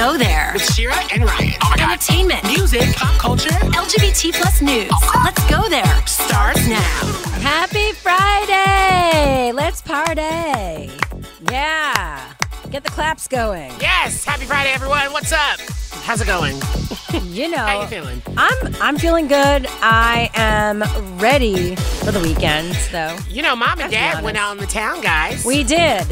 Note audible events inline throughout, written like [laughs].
Let's go there. With Shira and Ryan. Oh my God. Entertainment, Music, pop culture. LGBT plus news. Let's go there. Starts now. Happy Friday! Let's party! Yeah! Get the claps going. Yes. Happy Friday, everyone. What's up? How's it going? [laughs] You know, How you feeling? I'm I'm feeling good. I am ready for the weekend, though. You know, mom and dad honest. went out in the town, guys. We did.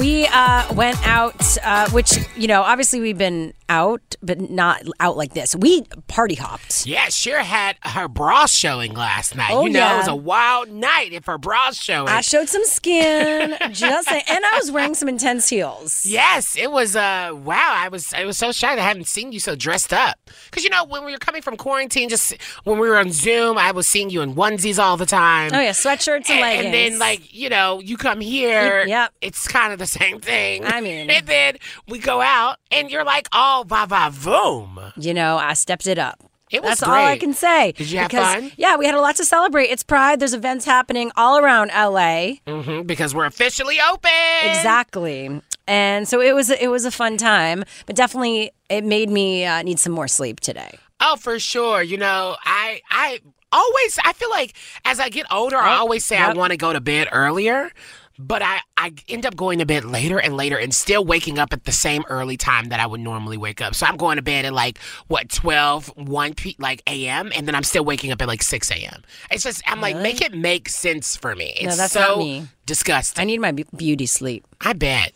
We uh, went out, uh, which you know, obviously we've been out, but not out like this. We party hopped. yeah, Shira had her bra showing last night. Oh, you know, yeah. it was a wild night if her bra's showing. I showed some skin, [laughs] just saying, and I was wearing some intense heels. Yes, it was. Uh, wow, I was. I was so shocked. I haven't seen you so dressed up. Because you know, when we were coming from quarantine, just when we were on Zoom, I was seeing you in onesies all the time. Oh yeah, sweatshirts and And, leggings. and then, like, you know, you come here. Yep. It's kind of the same thing. I mean- and then we go out, and you're like, oh, va va voom. you know, I stepped it up. It was That's all I can say. Did you have because, fun? Yeah, we had a lot to celebrate. It's Pride. There's events happening all around LA. hmm because we're officially open. Exactly. And so it was it was a fun time, but definitely it made me uh, need some more sleep today. Oh, for sure. You know, I I always I feel like as I get older, I always say I want to go to bed earlier. But I, I end up going to bed later and later and still waking up at the same early time that I would normally wake up. So I'm going to bed at like, what, 12, 1 p- like a.m. And then I'm still waking up at like 6 a.m. It's just, I'm like, make it make sense for me. It's that's so not me. disgusting. I need my beauty sleep. I bet.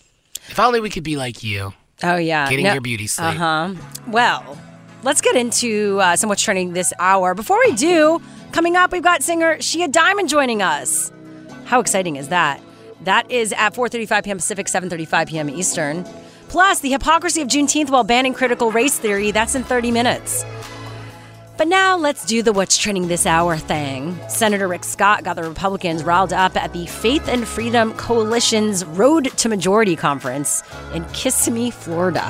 If only we could be like you, Oh yeah, getting your beauty sleep. Uh huh. Well, let's get into uh, some what's trending this hour. Before we do, coming up, we've got singer Shea Diamond joining us. How exciting is that? That is at 4:35 p.m. Pacific, 7:35 p.m. Eastern. Plus, the hypocrisy of Juneteenth while banning critical race theory. That's in 30 minutes. But now let's do the What's Trending This Hour thing. Senator Rick Scott got the Republicans riled up at the Faith and Freedom Coalition's Road to Majority conference in Kissimmee, Florida.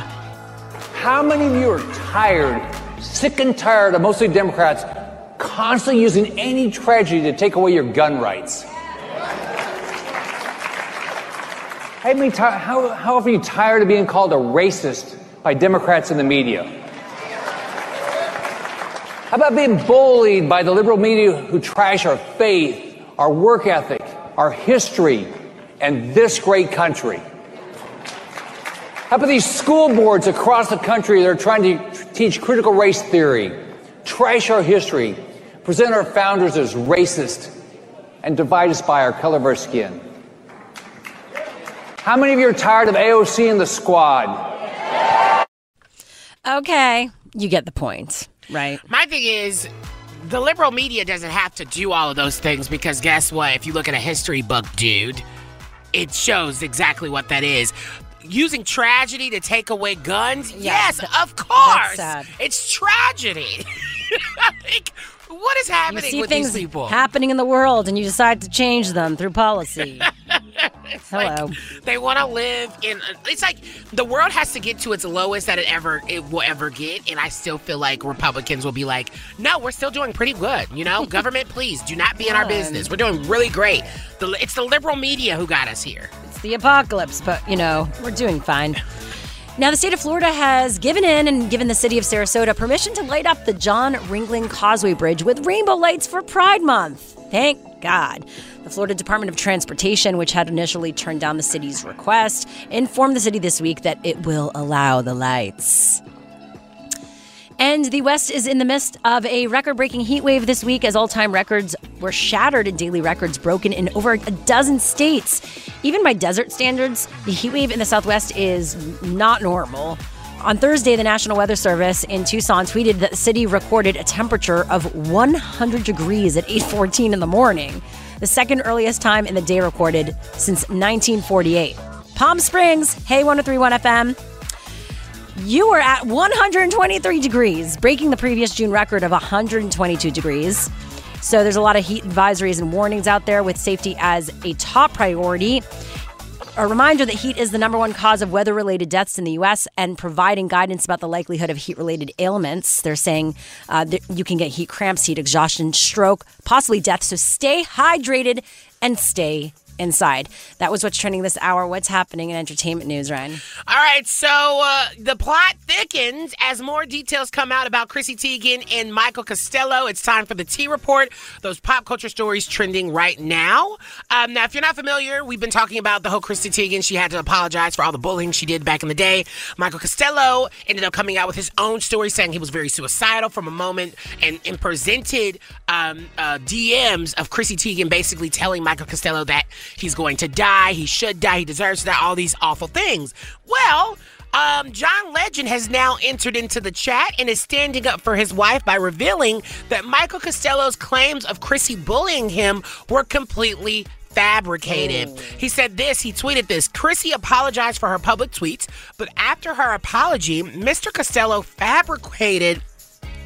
How many of you are tired, sick and tired of mostly Democrats constantly using any tragedy to take away your gun rights? How, many how, how often are you tired of being called a racist by Democrats in the media? How about being bullied by the liberal media who trash our faith, our work ethic, our history, and this great country? How about these school boards across the country that are trying to teach critical race theory, trash our history, present our founders as racist, and divide us by our color of our skin? How many of you are tired of AOC and the squad? Okay, you get the point, right? My thing is, the liberal media doesn't have to do all of those things because guess what? If you look at a history book, dude, it shows exactly what that is. Using tragedy to take away guns? yes, th- of course. sad. It's tragedy. [laughs] like, what is You happening see with things these people? happening in the world and you decide to change them through policy. [laughs] Hello. Like, they want to live in. It's like the world has to get to its lowest that it ever it will ever get, and I still feel like Republicans will be like, "No, we're still doing pretty good." You know, [laughs] government, please do not be in our business. We're doing really great. The, it's the liberal media who got us here. It's the apocalypse, but you know, we're doing fine. [laughs] Now, the state of Florida has given in and given the city of Sarasota permission to light up the John Ringling Causeway Bridge with rainbow lights for Pride Month. Thank God. The Florida Department of Transportation, which had initially turned down the city's request, informed the city this week that it will allow the lights. And the West is in the midst of a record breaking heat wave this week as all time records were shattered and daily records broken in over a dozen states. Even by desert standards, the heat wave in the Southwest is not normal. On Thursday, the National Weather Service in Tucson tweeted that the city recorded a temperature of 100 degrees at 8:14 in the morning, the second earliest time in the day recorded since 1948. Palm Springs, Hey 1031 FM. You were at 123 degrees, breaking the previous June record of 122 degrees. So there's a lot of heat advisories and warnings out there with safety as a top priority. A reminder that heat is the number one cause of weather related deaths in the U.S. and providing guidance about the likelihood of heat related ailments. They're saying uh, that you can get heat cramps, heat exhaustion, stroke, possibly death. So stay hydrated and stay inside. That was what's trending this hour. What's happening in entertainment news, Ryan? All right, so uh, the plot thickens as more details come out about Chrissy Teigen and Michael Costello. It's time for the T Report, those pop culture stories trending right now. Um, now, if you're not familiar, we've been talking about the whole Chrissy Teigen. She had to apologize for all the bullying she did back in the day. Michael Costello ended up coming out with his own story saying he was very suicidal from a moment and, and presented um, uh, DMs of Chrissy Teigen basically telling Michael Costello that he's going to die, he should die, he deserves to die, all these awful things. Well, um, John Legend has now entered into the chat and is standing up for his wife by revealing that Michael Costello's claims of Chrissy bullying him were completely fabricated. Oh. He said this, he tweeted this Chrissy apologized for her public tweets, but after her apology, Mr. Costello fabricated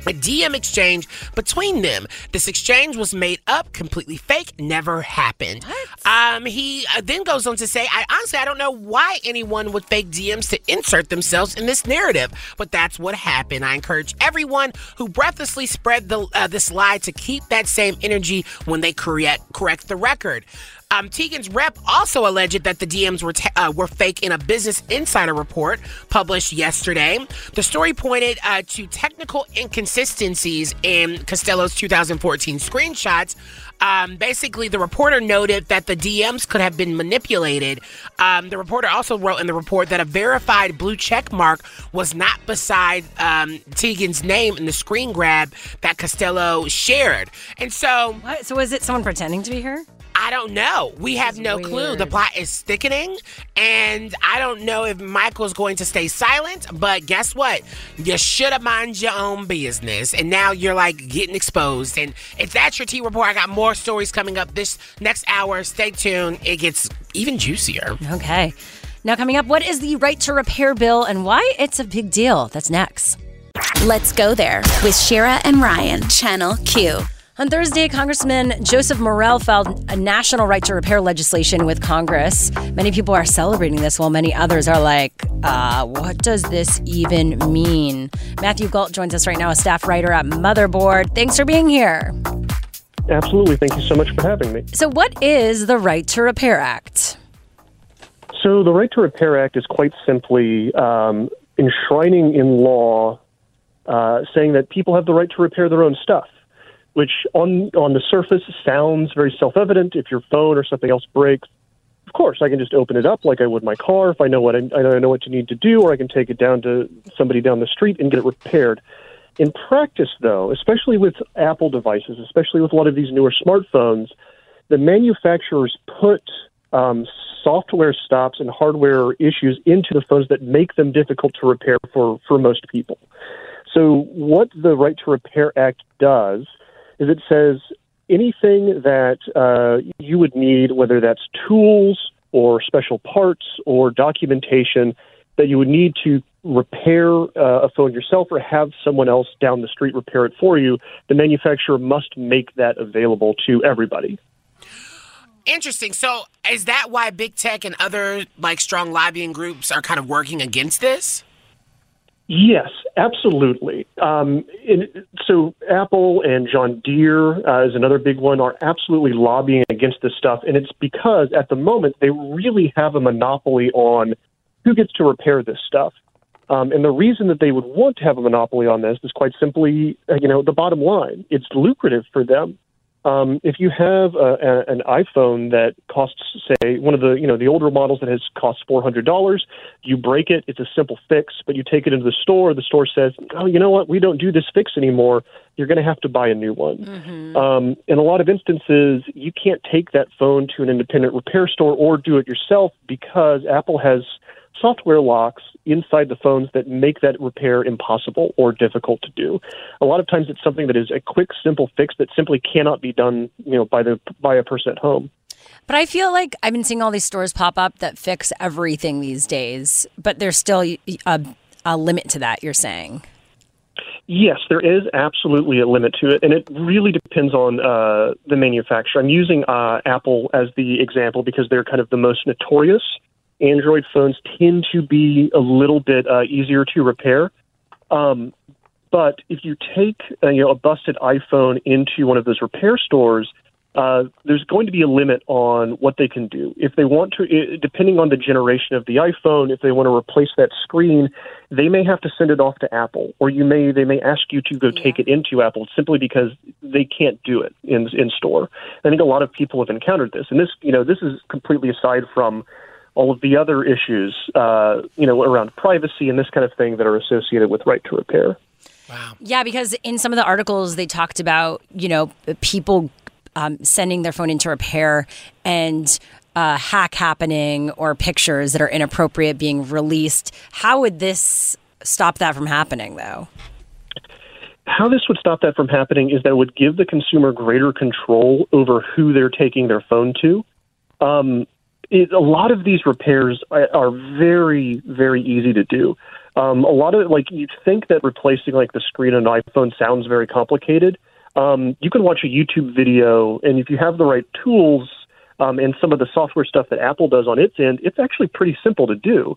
a DM exchange between them. This exchange was made up, completely fake, never happened. Um, he uh, then goes on to say, I honestly, I don't know why anyone would fake DMs to insert themselves in this narrative, but that's what happened. I encourage everyone who breathlessly spread the, uh, this lie to keep that same energy when they correct, correct the record. Um, Teigen's rep also alleged that the DMs were t- uh, were fake in a Business Insider report published yesterday. The story pointed uh, to technical inconsistencies in Costello's 2014 screenshots. Um, basically, the reporter noted that the DMs could have been manipulated. Um, the reporter also wrote in the report that a verified blue check mark was not beside um, Teigen's name in the screen grab that Costello shared. And so. What? So, was it someone pretending to be her? I don't know. We have no weird. clue. The plot is thickening, and I don't know if Michael's going to stay silent. But guess what? You should have mind your own business, and now you're like getting exposed. And if that's your T report, I got more stories coming up this next hour. Stay tuned. It gets even juicier. Okay. Now, coming up, what is the right to repair bill and why it's a big deal? That's next. Let's go there with Shira and Ryan, Channel Q. On Thursday, Congressman Joseph Morelle filed a national right to repair legislation with Congress. Many people are celebrating this, while many others are like, uh, what does this even mean? Matthew Gault joins us right now, a staff writer at Motherboard. Thanks for being here. Absolutely. Thank you so much for having me. So, what is the Right to Repair Act? So, the Right to Repair Act is quite simply um, enshrining in law uh, saying that people have the right to repair their own stuff which on on the surface sounds very self-evident. If your phone or something else breaks, of course I can just open it up like I would my car if I know what I, I know what you need to do, or I can take it down to somebody down the street and get it repaired. In practice, though, especially with Apple devices, especially with a lot of these newer smartphones, the manufacturers put um, software stops and hardware issues into the phones that make them difficult to repair for, for most people. So, what the Right to Repair Act does is it says anything that uh, you would need, whether that's tools or special parts or documentation that you would need to repair uh, a phone yourself or have someone else down the street repair it for you, the manufacturer must make that available to everybody. Interesting. So, is that why big tech and other like strong lobbying groups are kind of working against this? Yes, absolutely. Um, so Apple and John Deere uh, is another big one are absolutely lobbying against this stuff, and it's because at the moment they really have a monopoly on who gets to repair this stuff. Um, and the reason that they would want to have a monopoly on this is quite simply, uh, you know, the bottom line. It's lucrative for them. Um, if you have a, a, an iPhone that costs, say, one of the you know the older models that has cost four hundred dollars, you break it. It's a simple fix, but you take it into the store. The store says, "Oh, you know what? We don't do this fix anymore. You're going to have to buy a new one." Mm-hmm. Um, in a lot of instances, you can't take that phone to an independent repair store or do it yourself because Apple has software locks inside the phones that make that repair impossible or difficult to do. A lot of times it's something that is a quick simple fix that simply cannot be done, you know, by the by a person at home. But I feel like I've been seeing all these stores pop up that fix everything these days, but there's still a, a limit to that, you're saying. Yes, there is absolutely a limit to it, and it really depends on uh, the manufacturer. I'm using uh, Apple as the example because they're kind of the most notorious. Android phones tend to be a little bit uh, easier to repair. Um, but if you take uh, you know a busted iPhone into one of those repair stores, uh, there's going to be a limit on what they can do. If they want to, depending on the generation of the iPhone, if they want to replace that screen, they may have to send it off to Apple, or you may they may ask you to go take it into Apple simply because they can't do it in in store. I think a lot of people have encountered this, and this you know this is completely aside from all of the other issues, uh, you know, around privacy and this kind of thing that are associated with right to repair. Wow. Yeah, because in some of the articles they talked about, you know, people um, sending their phone into repair and uh, hack happening or pictures that are inappropriate being released. How would this stop that from happening, though? How this would stop that from happening is that it would give the consumer greater control over who they're taking their phone to. Um, it, a lot of these repairs are, are very, very easy to do. Um, a lot of like you'd think that replacing like the screen on an iPhone sounds very complicated. Um, you can watch a YouTube video, and if you have the right tools um, and some of the software stuff that Apple does on its end, it's actually pretty simple to do.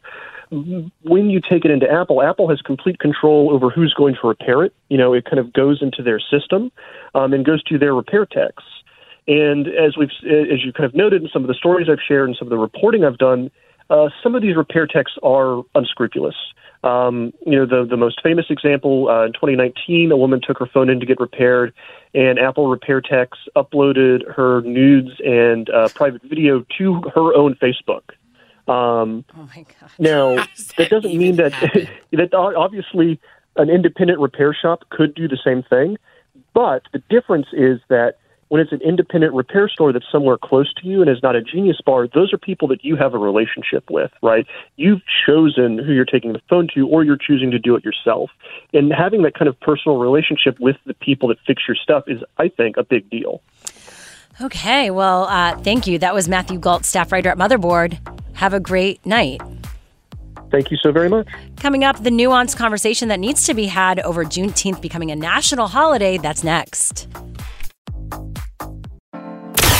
When you take it into Apple, Apple has complete control over who's going to repair it. You know, it kind of goes into their system um, and goes to their repair techs. And as we've, as you kind of noted in some of the stories I've shared and some of the reporting I've done, uh, some of these repair techs are unscrupulous. Um, you know, the the most famous example uh, in 2019, a woman took her phone in to get repaired, and Apple repair techs uploaded her nudes and uh, private video to her own Facebook. Um, oh my god! Now [laughs] that that doesn't mean that [laughs] that obviously an independent repair shop could do the same thing, but the difference is that when it's an independent repair store that's somewhere close to you and is not a genius bar, those are people that you have a relationship with, right? You've chosen who you're taking the phone to, or you're choosing to do it yourself. And having that kind of personal relationship with the people that fix your stuff is, I think, a big deal. Okay, well, uh, thank you. That was Matthew Gault, staff writer at Motherboard. Have a great night. Thank you so very much. Coming up, the nuanced conversation that needs to be had over Juneteenth becoming a national holiday. That's next.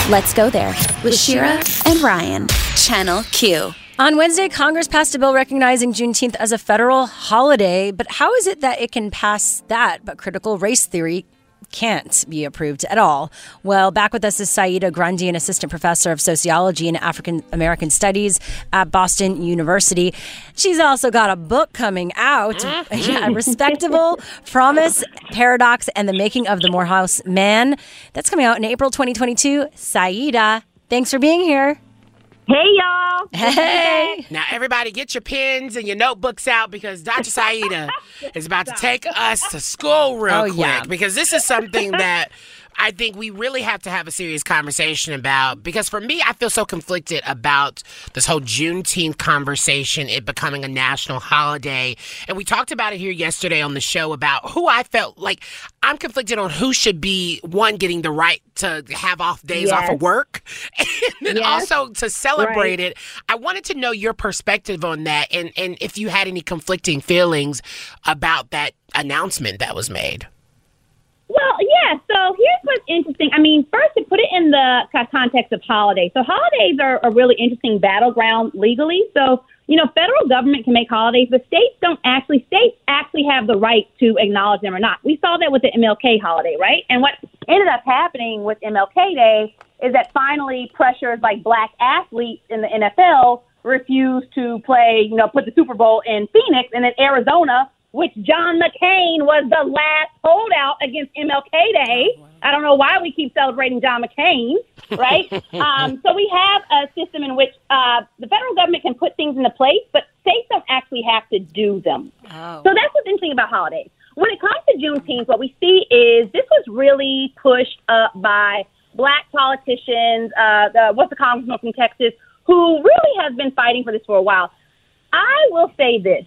Let's go there with Shira and Ryan. Channel Q. On Wednesday, Congress passed a bill recognizing Juneteenth as a federal holiday. But how is it that it can pass that, but critical race theory can't be approved at all? Well, back with us is Saida Grundy, an assistant professor of sociology and African American studies at Boston University. She's also got a book coming out, mm-hmm. [laughs] yeah, Respectable Promise, Paradox, and the Making of the Morehouse Man. That's coming out in April 2022. Saida, thanks for being here. Hey y'all. Hey. Now, everybody, get your pens and your notebooks out because Dr. Saida is about to take us to school real Oh, quick. yeah. Because this is something that I think we really have to have a serious conversation about. Because for me, I feel so conflicted about this whole Juneteenth conversation, it becoming a national holiday. And we talked about it here yesterday on the show about who I felt like I'm conflicted on who should be one getting the right to have off days off of work, [laughs] and then Yes. also to celebrate Right. it. I wanted to know your perspective on that, and and if you had any conflicting feelings about that announcement that was made. Well, yeah. So here's what's interesting. I mean, first to put it in the context of holidays. So holidays are a really interesting battleground legally. So you know, federal government can make holidays, but states don't actually. States actually have the right to acknowledge them or not. We saw that with the MLK holiday, right? And what ended up happening with MLK Day is that finally pressures like black athletes in the NFL refused to play, you know, put the Super Bowl in Phoenix, and then Arizona which John McCain was the last holdout against MLK Day. I don't know why we keep celebrating John McCain, right? [laughs] um, so we have a system in which uh, the federal government can put things into place, but states don't actually have to do them. Oh. So that's what's interesting about holidays. When it comes to Juneteenth, what we see is this was really pushed up by black politicians. Uh, the, what's the congressman from Texas who really has been fighting for this for a while. I will say this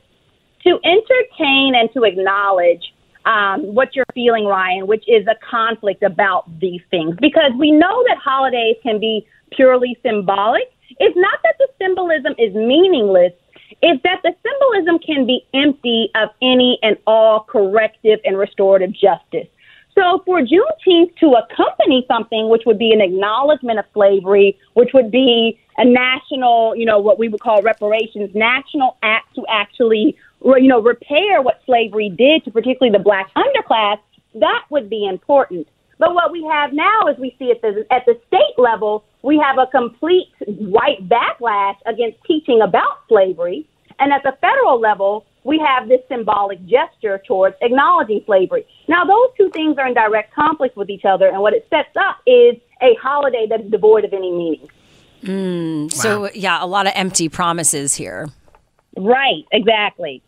to entertain and to acknowledge um, what you're feeling, Ryan, which is a conflict about these things, because we know that holidays can be purely symbolic. It's not that the symbolism is meaningless. It's that the symbolism can be empty of any and all corrective and restorative justice. So for Juneteenth to accompany something which would be an acknowledgement of slavery, which would be a national, you know, what we would call reparations, national act to actually, you know, repair what slavery did to particularly the black underclass, that would be important. But what we have now is we see at the, at the state level, we have a complete white backlash against teaching about slavery. And at the federal level, we have this symbolic gesture towards acknowledging slavery. Now, those two things are in direct conflict with each other, and what it sets up is a holiday that is devoid of any meaning. Mm, So, yeah, a lot of empty promises here. Right, exactly.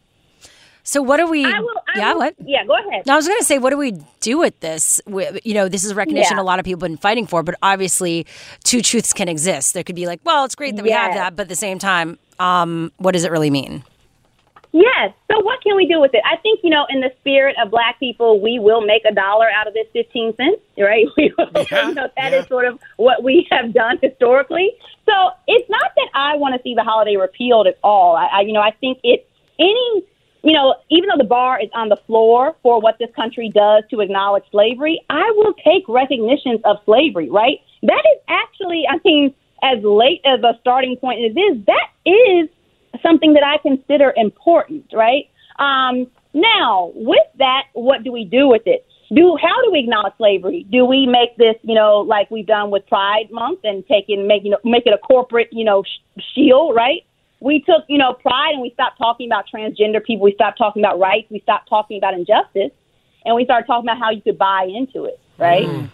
So, what do we? I will, I yeah, will- what? Yeah, go ahead. No, I was going to say, what do we do with this? We- You know, this is a recognition Yeah. a lot of people have been fighting for, but obviously, two truths can exist. There could be like, well, it's great that we have that, but at the same time, um, what does it really mean? Yes. So what can we do with it? I think, you know, in the spirit of black people, we will make a dollar out of this 15 cents, right? [laughs] We will, you know, that is sort of what we have done historically. So it's not that I want to see the holiday repealed at all. I, I you know, I think it, any, you know, even though the bar is on the floor for what this country does to acknowledge slavery, I will take recognitions of slavery, right? That is actually, I mean, as late as a starting point as it is, that is something that I consider important, right? Um, now, with that, what do we do with it? Do how do we acknowledge slavery? Do we make this, you know, like we've done with Pride Month and take it, make you know, make it a corporate, you know, sh- shield, right? We took, you know, pride and we stopped talking about transgender people. We stopped talking about rights. We stopped talking about injustice, and we started talking about how you could buy into it, right? Mm.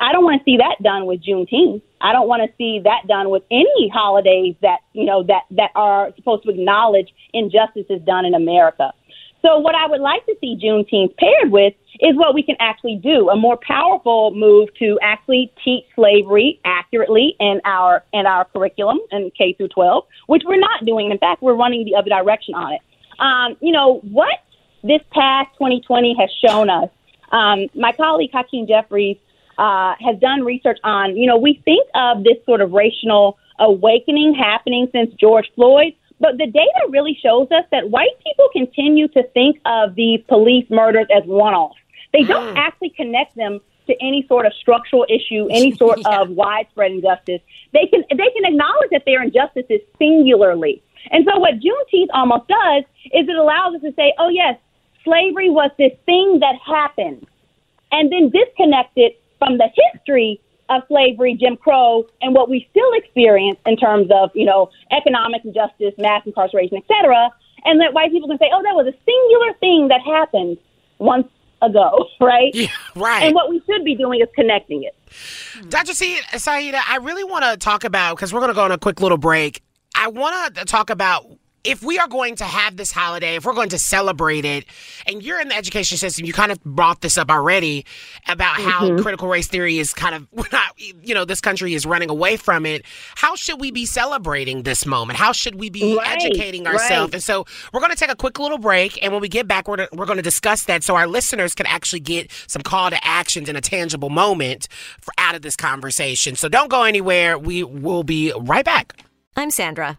I don't want to see that done with Juneteenth. I don't want to see that done with any holidays that you know that that are supposed to acknowledge injustices done in America. So what I would like to see Juneteenth paired with is what we can actually do, a more powerful move to actually teach slavery accurately in our in our curriculum in K through 12, which we're not doing. In fact, we're running the other direction on it. Um, you know what this past 2020 has shown us. Um, my colleague Hakeem Jefferson uh, has done research on, you know, we think of this sort of racial awakening happening since George Floyd, but the data really shows us that white people continue to think of these police murders as one offs. They [gasps] don't actually connect them to any sort of structural issue, any [laughs] sort of widespread injustice. They can they can acknowledge that their injustices singularly. And so what Juneteenth almost does is it allows us to say, oh yes, slavery was this thing that happened and then disconnect it from the history of slavery, Jim Crow, and what we still experience in terms of, you know, economic injustice, mass incarceration, et cetera, and that white people can say, oh, that was a singular thing that happened once ago, [laughs] right? Yeah, right. And what we should be doing is connecting it. Dr. C- Saida, I really want to talk about, because we're going to go on a quick little break. I want to talk about if we are going to have this holiday, if we're going to celebrate it, and you're in the education system, you kind of brought this up already about how mm-hmm. critical race theory is kind of, [laughs] not, you know, this country is running away from it. How should we be celebrating this moment? How should we be Right, educating ourselves? right. And so we're going to take a quick little break, and when we get back, we're, we're going to discuss that so our listeners can actually get some call to actions in a tangible moment for, out of this conversation. So don't go anywhere. We will be right back. I'm Sandra,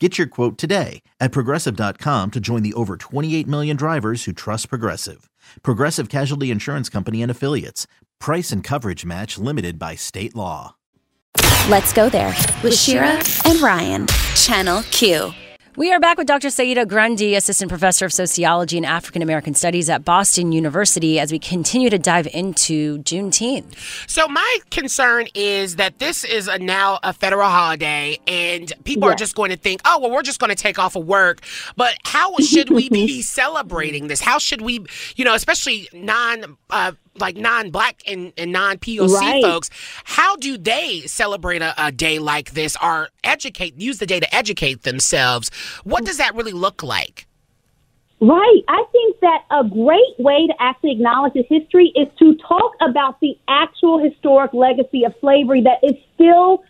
Get your quote today at progressive.com to join the over 28 million drivers who trust Progressive. Progressive Casualty Insurance Company and Affiliates. Price and coverage match limited by state law. Let's go there with Shira and Ryan, Channel Q. We are back with Dr. Saida Grundy, Assistant Professor of Sociology and African American Studies at Boston University, as we continue to dive into Juneteenth. So my concern is that this is a, now a federal holiday, and people are just going to think, "Oh, well, we're just going to take off of work." But how should we be [laughs] celebrating this? How should we, you know, especially non. Uh, like non-black and, and non-POC Right. folks, how do they celebrate a, a day like this or educate, use the day to educate themselves? What does that really look like? Right. I think that a great way to actually acknowledge its history is to talk about the actual historic legacy of slavery that is still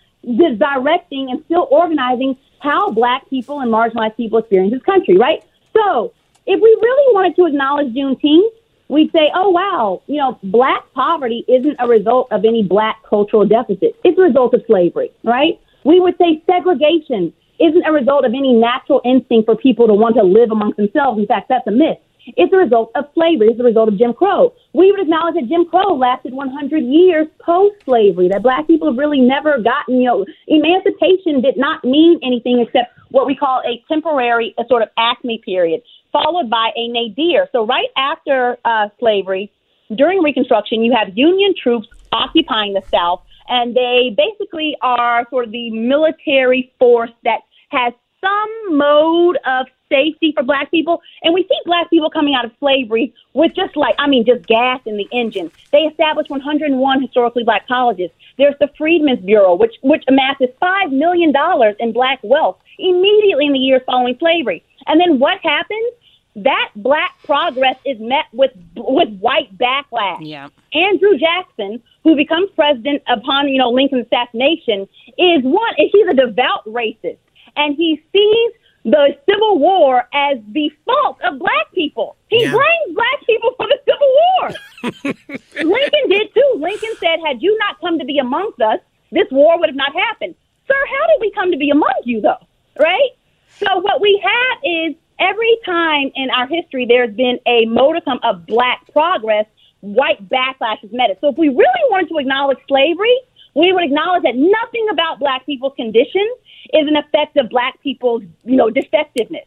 directing and still organizing how black people and marginalized people experience this country, right? So if we really wanted to acknowledge Juneteenth, we'd say, oh, wow, you know, black poverty isn't a result of any black cultural deficit. It's a result of slavery, right? We would say segregation isn't a result of any natural instinct for people to want to live amongst themselves. In fact, that's a myth. It's a result of slavery. It's a result of Jim Crow. We would acknowledge that Jim Crow lasted 100 years post-slavery, that black people have really never gotten, you know, emancipation did not mean anything except what we call a temporary, a sort of acme period, followed by a nadir. So right after uh, slavery, during Reconstruction, you have Union troops occupying the South, and they basically are sort of the military force that has some mode of safety for black people. And we see black people coming out of slavery with just like, I mean, just gas in the engine. They established 101 historically black colleges. There's the Freedmen's Bureau, which, which amasses $5 million in black wealth immediately in the years following slavery. And then what happens? That black progress is met with with white backlash. Yeah. Andrew Jackson, who becomes president upon you know Lincoln's assassination, is one. He's a devout racist, and he sees the Civil War as the fault of black people. He Yeah. blames black people for the Civil War. [laughs] Lincoln did too. Lincoln said, "Had you not come to be amongst us, this war would have not happened." Sir, how did we come to be among you, though? Right? So what we have is every time in our history there's been a modicum of black progress, white backlash has met it. So if we really wanted to acknowledge slavery, we would acknowledge that nothing about black people's condition is an effect of black people's, you know, defectiveness.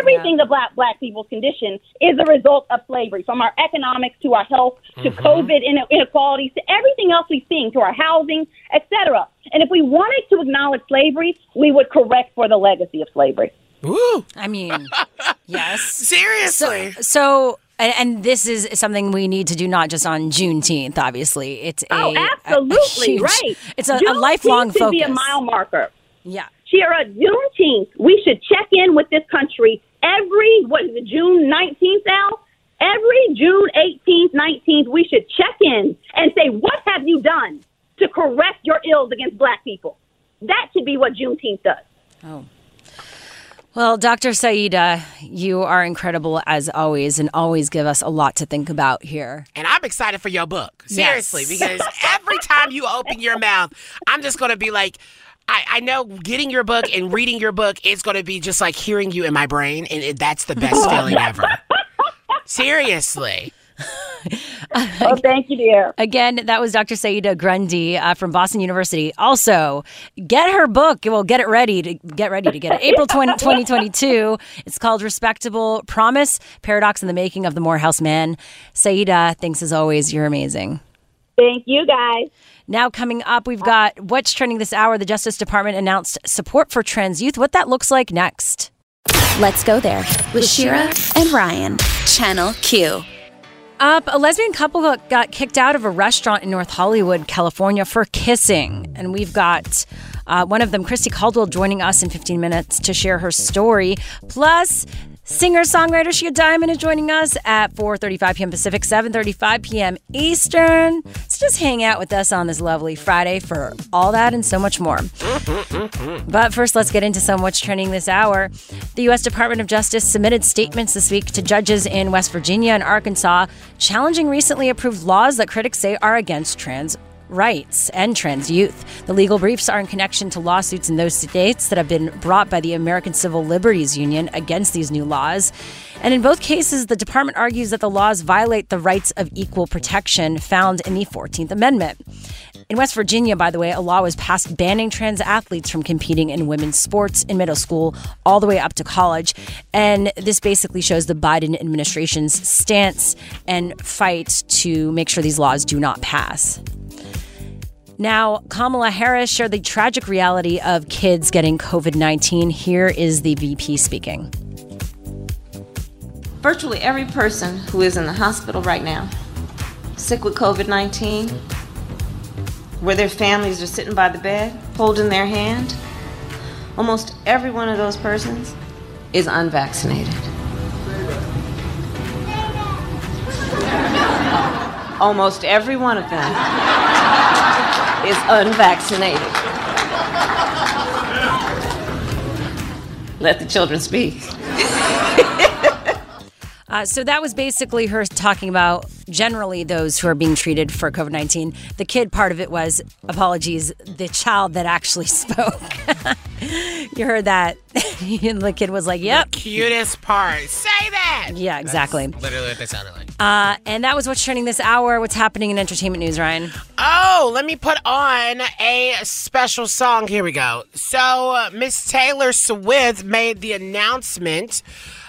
Everything about black people's condition is a result of slavery, from our economics to our health to mm-hmm. COVID inequalities to everything else we've seen, to our housing, etc. And if we wanted to acknowledge slavery, we would correct for the legacy of slavery. Woo! I mean, [laughs] yes. Seriously. So, so and, and this is something we need to do not just on Juneteenth. Obviously, it's a, Oh, a- a absolutely [laughs] huge- right. It's a, a Juneteenth lifelong should focus. be a mile marker. Yeah. Shira, Juneteenth, we should check in with this country every, what is it, June 19th now? Every June 18th, 19th, we should check in and say, what have you done to correct your ills against black people? That should be what Juneteenth does. Oh. Well, Dr. Saida, you are incredible as always, and always give us a lot to think about here. And I'm excited for your book. Seriously, Yes. because every time you open your mouth, I'm just going to be like, I, I know getting your book and reading your book is going to be just like hearing you in my brain, and it, that's the best [laughs] feeling ever. Seriously. [laughs] Oh, thank you, dear. Again, that was Dr. Saida Grundy uh, from Boston University. Also, get her book. Well, get it ready to get ready to get it. April [laughs] 20, 2022. It's called Respectable Promise Paradox in the Making of the Morehouse Man. Saida, thanks as always. You're amazing. Thank you, guys. Now, coming up, we've got what's trending this hour. The Justice Department announced support for trans youth. What that looks like next. Let's go there with Shira and Ryan. Channel Q. Up, a lesbian couple got- kicked out of a restaurant in North Hollywood, California for kissing. And we've got uh, one of them, Christy Caldwell, joining us in 15 minutes to share her story. Plus, singer-songwriter Shea Diamond is joining us at 4.35 p.m. Pacific, 7.35 p.m. Eastern. So just hang out with us on this lovely Friday for all that and so much more. But first, let's get into some what's trending this hour. The U.S. Department of Justice submitted statements this week to judges in West Virginia and Arkansas, challenging recently approved laws that critics say are against trans rights and trans youth. The legal briefs are in connection to lawsuits in those states that have been brought by the American Civil Liberties Union against these new laws. And in both cases, the department argues that the laws violate the rights of equal protection found in the 14th Amendment. In West Virginia, by the way, a law was passed banning trans athletes from competing in women's sports in middle school all the way up to college. And this basically shows the Biden administration's stance and fight to make sure these laws do not pass. Now, Kamala Harris shared the tragic reality of kids getting COVID 19. Here is the VP speaking. Virtually every person who is in the hospital right now, sick with COVID 19, where their families are sitting by the bed holding their hand, almost every one of those persons is unvaccinated. Almost every one of them is unvaccinated. Let the children speak. [laughs] Uh, so that was basically her talking about generally those who are being treated for COVID 19. The kid part of it was apologies, the child that actually [laughs] spoke. you heard that. [laughs] and the kid was like, yep. Cutest part. Say that. Yeah, exactly. Literally what they sounded like. Uh, and that was what's trending this hour. What's happening in entertainment news, Ryan? Oh, let me put on a special song. Here we go. So, uh, Miss Taylor Swift made the announcement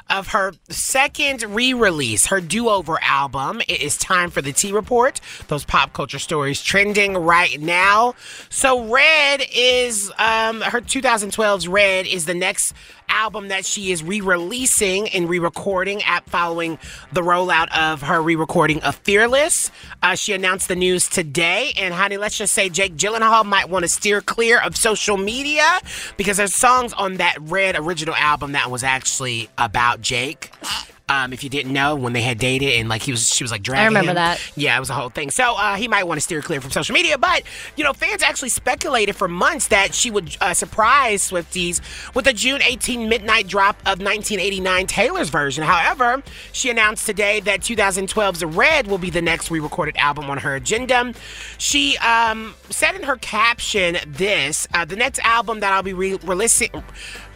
of her second re release, her do over album. It is time for the T Report, those pop culture stories trending right now. So, Red is um, her 2012's Red is the next album that she is re-releasing and re-recording at following the rollout of her re-recording of Fearless. Uh, she announced the news today, and honey, let's just say Jake Gyllenhaal might want to steer clear of social media because there's songs on that Red original album that was actually about Jake. Um, if you didn't know, when they had dated and like he was, she was like dragging. I remember him. that. Yeah, it was a whole thing. So uh, he might want to steer clear from social media. But you know, fans actually speculated for months that she would uh, surprise Swifties with a June 18 midnight drop of 1989 Taylor's version. However, she announced today that 2012's Red will be the next re-recorded album on her agenda. She um, said in her caption this: uh, "The next album that I'll be re- releasing."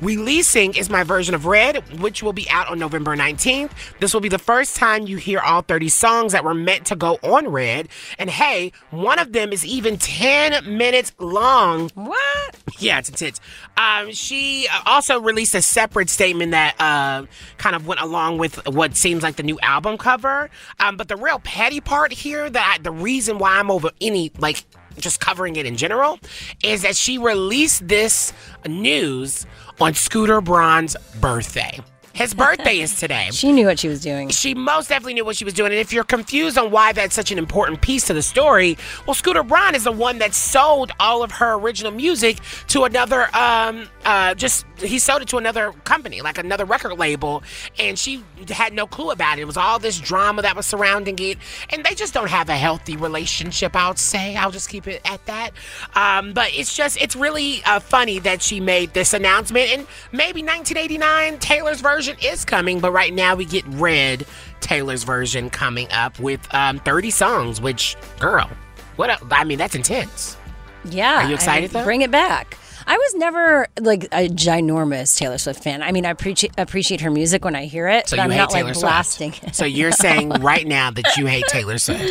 Releasing is my version of Red, which will be out on November 19th. This will be the first time you hear all 30 songs that were meant to go on Red. And hey, one of them is even 10 minutes long. What? Yeah, it's intense. Um, she uh, also released a separate statement that uh, kind of went along with what seems like the new album cover. Um, but the real petty part here, that I, the reason why I'm over any like just covering it in general, is that she released this news on Scooter Braun's birthday. His birthday is today. [laughs] She knew what she was doing. She most definitely knew what she was doing. And if you're confused on why that's such an important piece to the story, well, Scooter Braun is the one that sold all of her original music to another, um, uh, just, he sold it to another company, like another record label. And she had no clue about it. It was all this drama that was surrounding it. And they just don't have a healthy relationship, I would say. I'll just keep it at that. Um, but it's just, it's really uh, funny that she made this announcement. And maybe 1989, Taylor's version is coming, but right now we get Red, Taylor's version coming up with um, 30 songs, which, girl, what? A, I mean, that's intense. Yeah. Are you excited, I- though? Bring it back. I was never like a ginormous Taylor Swift fan. I mean, I appreciate appreciate her music when I hear it, So but I'm not Taylor like Swift. blasting. It. So you're [laughs] saying right now that you hate Taylor Swift.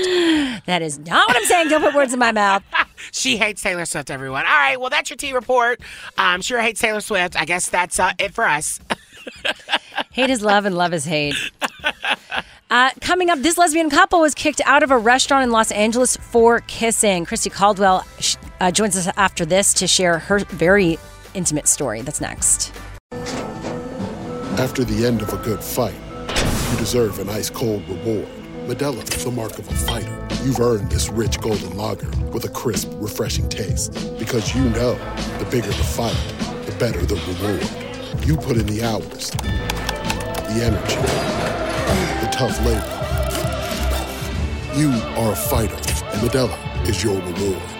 that is not what I'm saying. Don't put words in my mouth. [laughs] She hates Taylor Swift, everyone. All right, well, that's your T report. Um, Shira hates Taylor Swift. I guess that's uh, it for us. [laughs] Hate is love and love is hate. Uh, coming up, this lesbian couple was kicked out of a restaurant in Los Angeles for kissing. Christy Caldwell sh- uh, joins us after this to share her very intimate story. That's next. After the end of a good fight, you deserve an ice cold reward. Modelo is the mark of a fighter. You've earned this rich golden lager with a crisp, refreshing taste. Because you know the bigger the fight, the better the reward. You put in the hours, the energy, the tough labor. You are a fighter, and Modelo is your reward.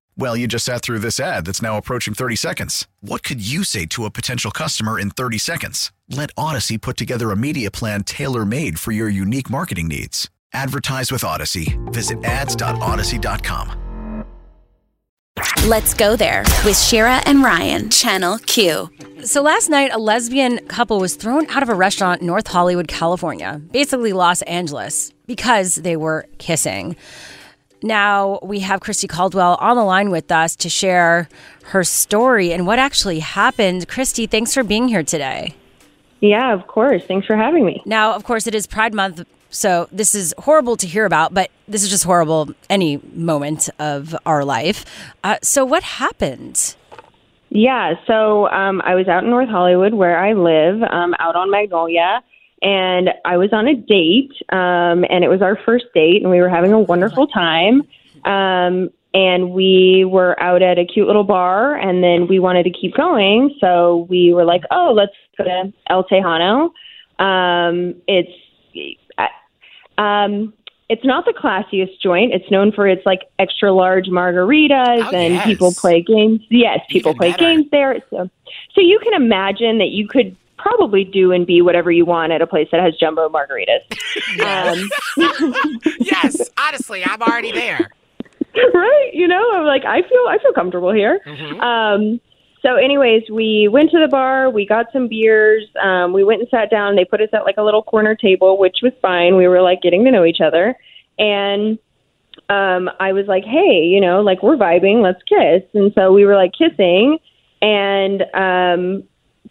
Well, you just sat through this ad that's now approaching 30 seconds. What could you say to a potential customer in 30 seconds? Let Audacy put together a media plan tailor made for your unique marketing needs. Advertise with Audacy. Visit ads.audacy.com. Let's go there with Shira and Ryan, Channel Q. So last night, a lesbian couple was thrown out of a restaurant in North Hollywood, California, basically Los Angeles, because they were kissing. Now we have Christy Caldwell on the line with us to share her story and what actually happened. Christy, thanks for being here today. Yeah, of course. Thanks for having me. Now, of course, it is Pride Month, so this is horrible to hear about, but this is just horrible any moment of our life. Uh, so, what happened? Yeah, so um, I was out in North Hollywood where I live, um, out on Magnolia, and I was on a date, um, and it was our first date, and we were having a wonderful time. Um, and we were out at a cute little bar, and then we wanted to keep going, so we were like, "Oh, let's go to El Tejano." Um, it's um, it's not the classiest joint. It's known for its like extra large margaritas, Oh, and yes. people play games. Yes, people Even play better. games there. So, so you can imagine that you could probably do and be whatever you want at a place that has jumbo margaritas. um, [laughs] yes, honestly, I'm already there. [laughs] right? You know, I'm like, I feel, I feel comfortable here. Um, so, anyways, we went to the bar. We got some beers. Um, we went and sat down. They put us at like a little corner table, which was fine. We were like getting to know each other, and um, I was like, hey, you know, like we're vibing. Let's kiss. And so we were like kissing and um,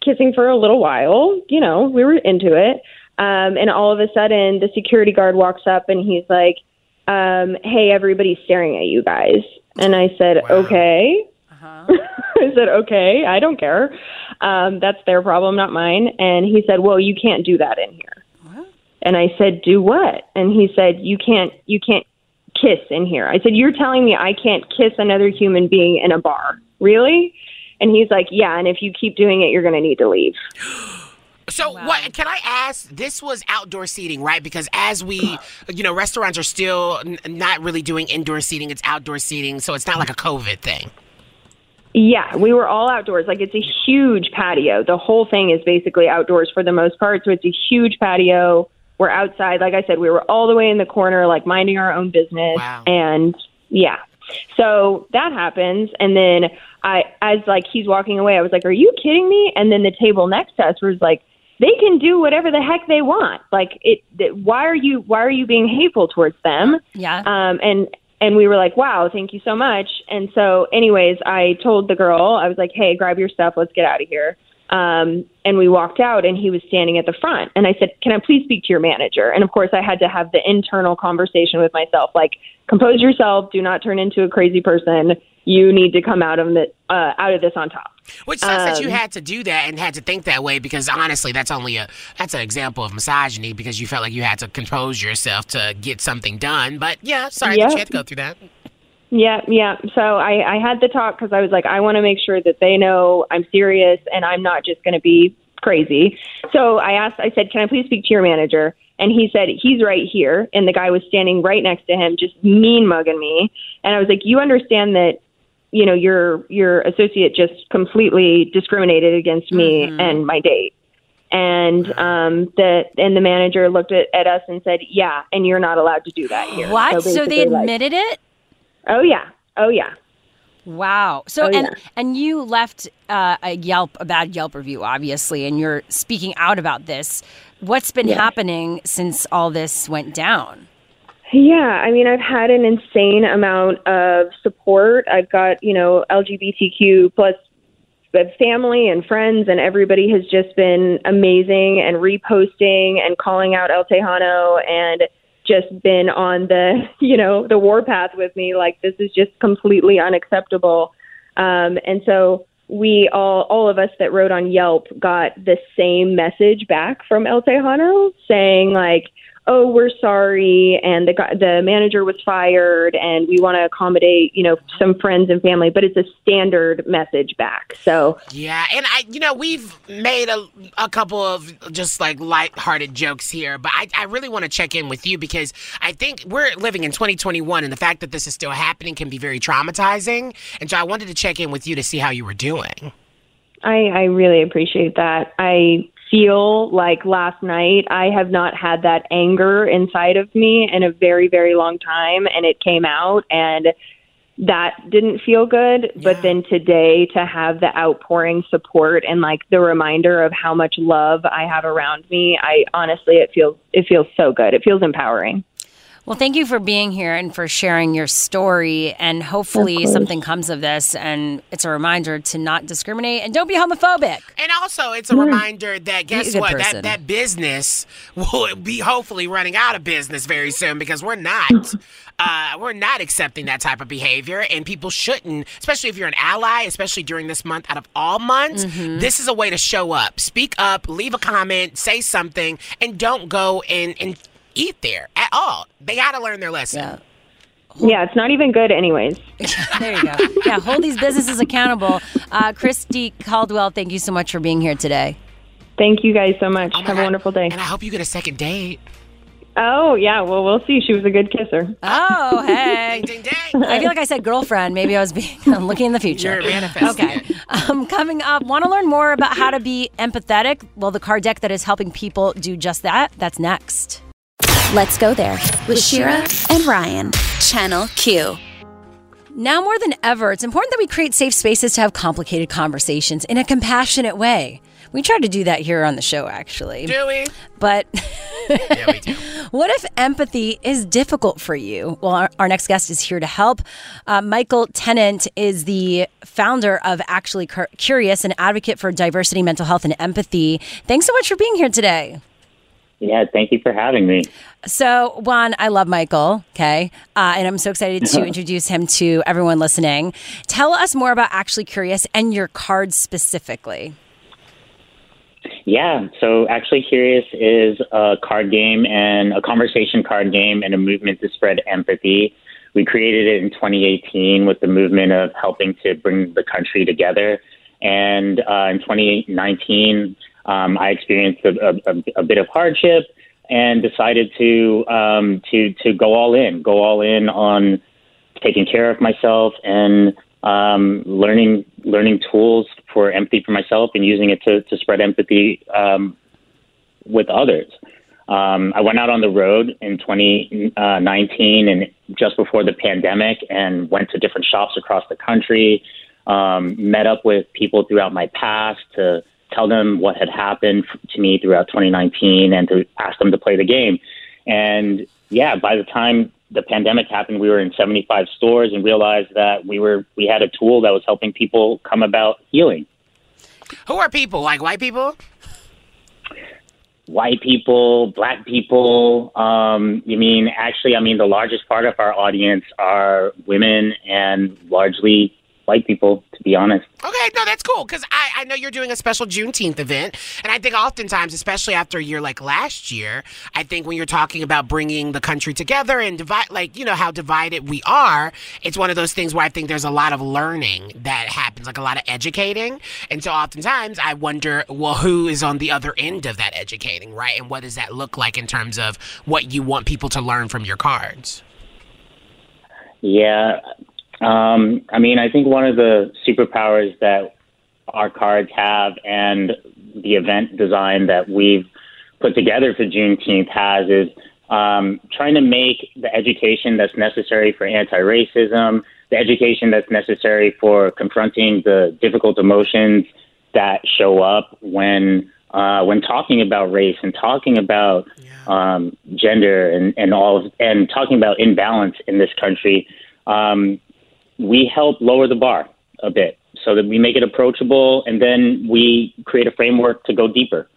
kissing for a little while. You know, we were into it. Um, and all of a sudden, the security guard walks up and he's like, um, hey, everybody's staring at you guys. And I said, okay. Uh-huh. [laughs] I said, okay, I don't care. Um, that's their problem, not mine. And he said, well, you can't do that in here. And I said, do what? And he said, you can't, you can't kiss in here. I said, you're telling me I can't kiss another human being in a bar. Really? And he's like, yeah. And if you keep doing it, you're going to need to leave. [gasps] So what can I ask? This was outdoor seating, right? Because as we, you know, restaurants are still n- not really doing indoor seating; it's outdoor seating, so it's not like a COVID thing. Yeah, we were all outdoors. Like it's a huge patio. The whole thing is basically outdoors for the most part. So it's a huge patio. We're outside. Like I said, we were all the way in the corner, like minding our own business. And yeah. So that happens. And then I, as like he's walking away, I was like, are you kidding me? And then the table next to us was like, they can do whatever the heck they want. Like it, th- why are you, why are you being hateful towards them? Yeah. Um, and and we were like, "Wow, thank you so much." And so, anyways, I told the girl, I was like, "Hey, grab your stuff, let's get out of here." Um, and we walked out, and he was standing at the front. And I said, "Can I please speak to your manager?" And of course, I had to have the internal conversation with myself, like, "Compose yourself. Do not turn into a crazy person. You need to come out of the uh, out of this on top." Which sucks that you Um, had to do that and had to think that way because honestly, that's only a that's an example of misogyny because you felt like you had to compose yourself to get something done. But yeah, sorry that you had to go through that. Yeah, yeah. So I, I had the talk because I was like, I want to make sure that they know I'm serious and I'm not just going to be crazy. So I asked, I said, can I please speak to your manager? And he said, he's right here. And the guy was standing right next to him, just mean mugging me. And I was like, you understand that, you know, your your associate just completely discriminated against me and my date. And um, the and the manager looked at, at us and said, "Yeah, and you're not allowed to do that here." What? So, they basically, like- admitted it? Oh yeah. Oh yeah. Wow. So Oh, and yeah. and you left uh, a Yelp a bad Yelp review obviously and you're speaking out about this. What's been Yeah. happening since all this went down? Yeah, I mean, I've had an insane amount of support. I've got, you know, LGBTQ plus family and friends, and everybody has just been amazing and reposting and calling out El Tejano and just been on the, [laughs] you know, the warpath with me. Like, this is just completely unacceptable. Um, and so we all, all of us that wrote on Yelp got the same message back from El Tejano saying, like, oh, we're sorry, and the the manager was fired, and we want to accommodate, you know, some friends and family. But it's a standard message back. So Yeah, and I, you know, we've made a, a couple of just like light-hearted jokes here, but I, I really want to check in with you because I think we're living in 2021, and the fact that this is still happening can be very traumatizing. And so I wanted to check in with you to see how you were doing. I, I really appreciate that. I feel like last night I have not had that anger inside of me in a very, very long time, and it came out, and that didn't feel good. But then today to have the outpouring support and like the reminder of how much love I have around me, I honestly it feels it feels so good. It feels empowering. Well, thank you for being here and for sharing your story. And hopefully, something comes of this. And it's a reminder to not discriminate and don't be homophobic. And also, it's a reminder that guess what? person. That that business will be hopefully running out of business very soon because we're not. [laughs] Uh, we're not accepting that type of behavior, and people shouldn't, especially if you're an ally, especially during this month out of all months. Mm-hmm. This is a way to show up, speak up, leave a comment, say something, and don't go and, and eat there at all. They got to learn their lesson. Yeah, Yeah, it's not even good anyways. [laughs] there you go. Yeah, hold these businesses accountable. Uh, Christy Caldwell, thank you so much for being here today. Thank you guys so much. Oh have God. a wonderful day. And I hope you get a second date. Oh yeah, well we'll see. She was a good kisser. Oh, [laughs] hey. Ding, ding, ding. I feel like I said girlfriend. Maybe I was being [laughs] I'm looking in the future. You're manifesting Okay. Um, coming up, want to learn more about how to be empathetic? Well, the card deck that is helping people do just that. That's next. Let's go there with Shira and Ryan. Channel Q. Now more than ever, it's important that we create safe spaces to have complicated conversations in a compassionate way. We try to do that here on the show, actually. Do we? But [laughs] Yeah, we do. what if empathy is difficult for you? Well, our, our next guest is here to help. Uh, Michael Tennant is the founder of Actually Cur- Curious, an advocate for diversity, mental health, and empathy. Thanks so much for being here today. Yeah, thank you for having me. So, one, I love Michael, okay? Uh, and I'm so excited to introduce him to everyone listening. Tell us more about Actually Curious and your card specifically. Yeah, so actually, Curious is a card game and a conversation card game and a movement to spread empathy. We created it in 2018 with the movement of helping to bring the country together. And uh, in 2019, um, I experienced a, a, a bit of hardship and decided to um, to to go all in, go all in on taking care of myself and um, learning learning tools for empathy for myself and using it to, to spread empathy um, with others. Um, I went out on the road in 2019 and just before the pandemic and went to different shops across the country, um, met up with people throughout my past to tell them what had happened to me throughout 2019 and to ask them to play the game. And yeah, by the time the pandemic happened, we were in 75 stores and realized that we were we had a tool that was helping people come about healing. Who are people? Like white people? White people, black people. Um, you mean actually? I mean the largest part of our audience are women and largely white people. To be honest. Okay, no, that's cool because I, I know you're doing a special Juneteenth event. And I think oftentimes, especially after a year like last year, I think when you're talking about bringing the country together and divide, like, you know, how divided we are, it's one of those things where I think there's a lot of learning that happens, like a lot of educating. And so oftentimes I wonder, well, who is on the other end of that educating, right? And what does that look like in terms of what you want people to learn from your cards? Yeah. Um, I mean, I think one of the superpowers that our cards have and the event design that we've put together for Juneteenth has is um, trying to make the education that's necessary for anti racism, the education that's necessary for confronting the difficult emotions that show up when uh, when talking about race and talking about um, gender and, and all of, and talking about imbalance in this country, um, we help lower the bar a bit so that we make it approachable and then we create a framework to go deeper.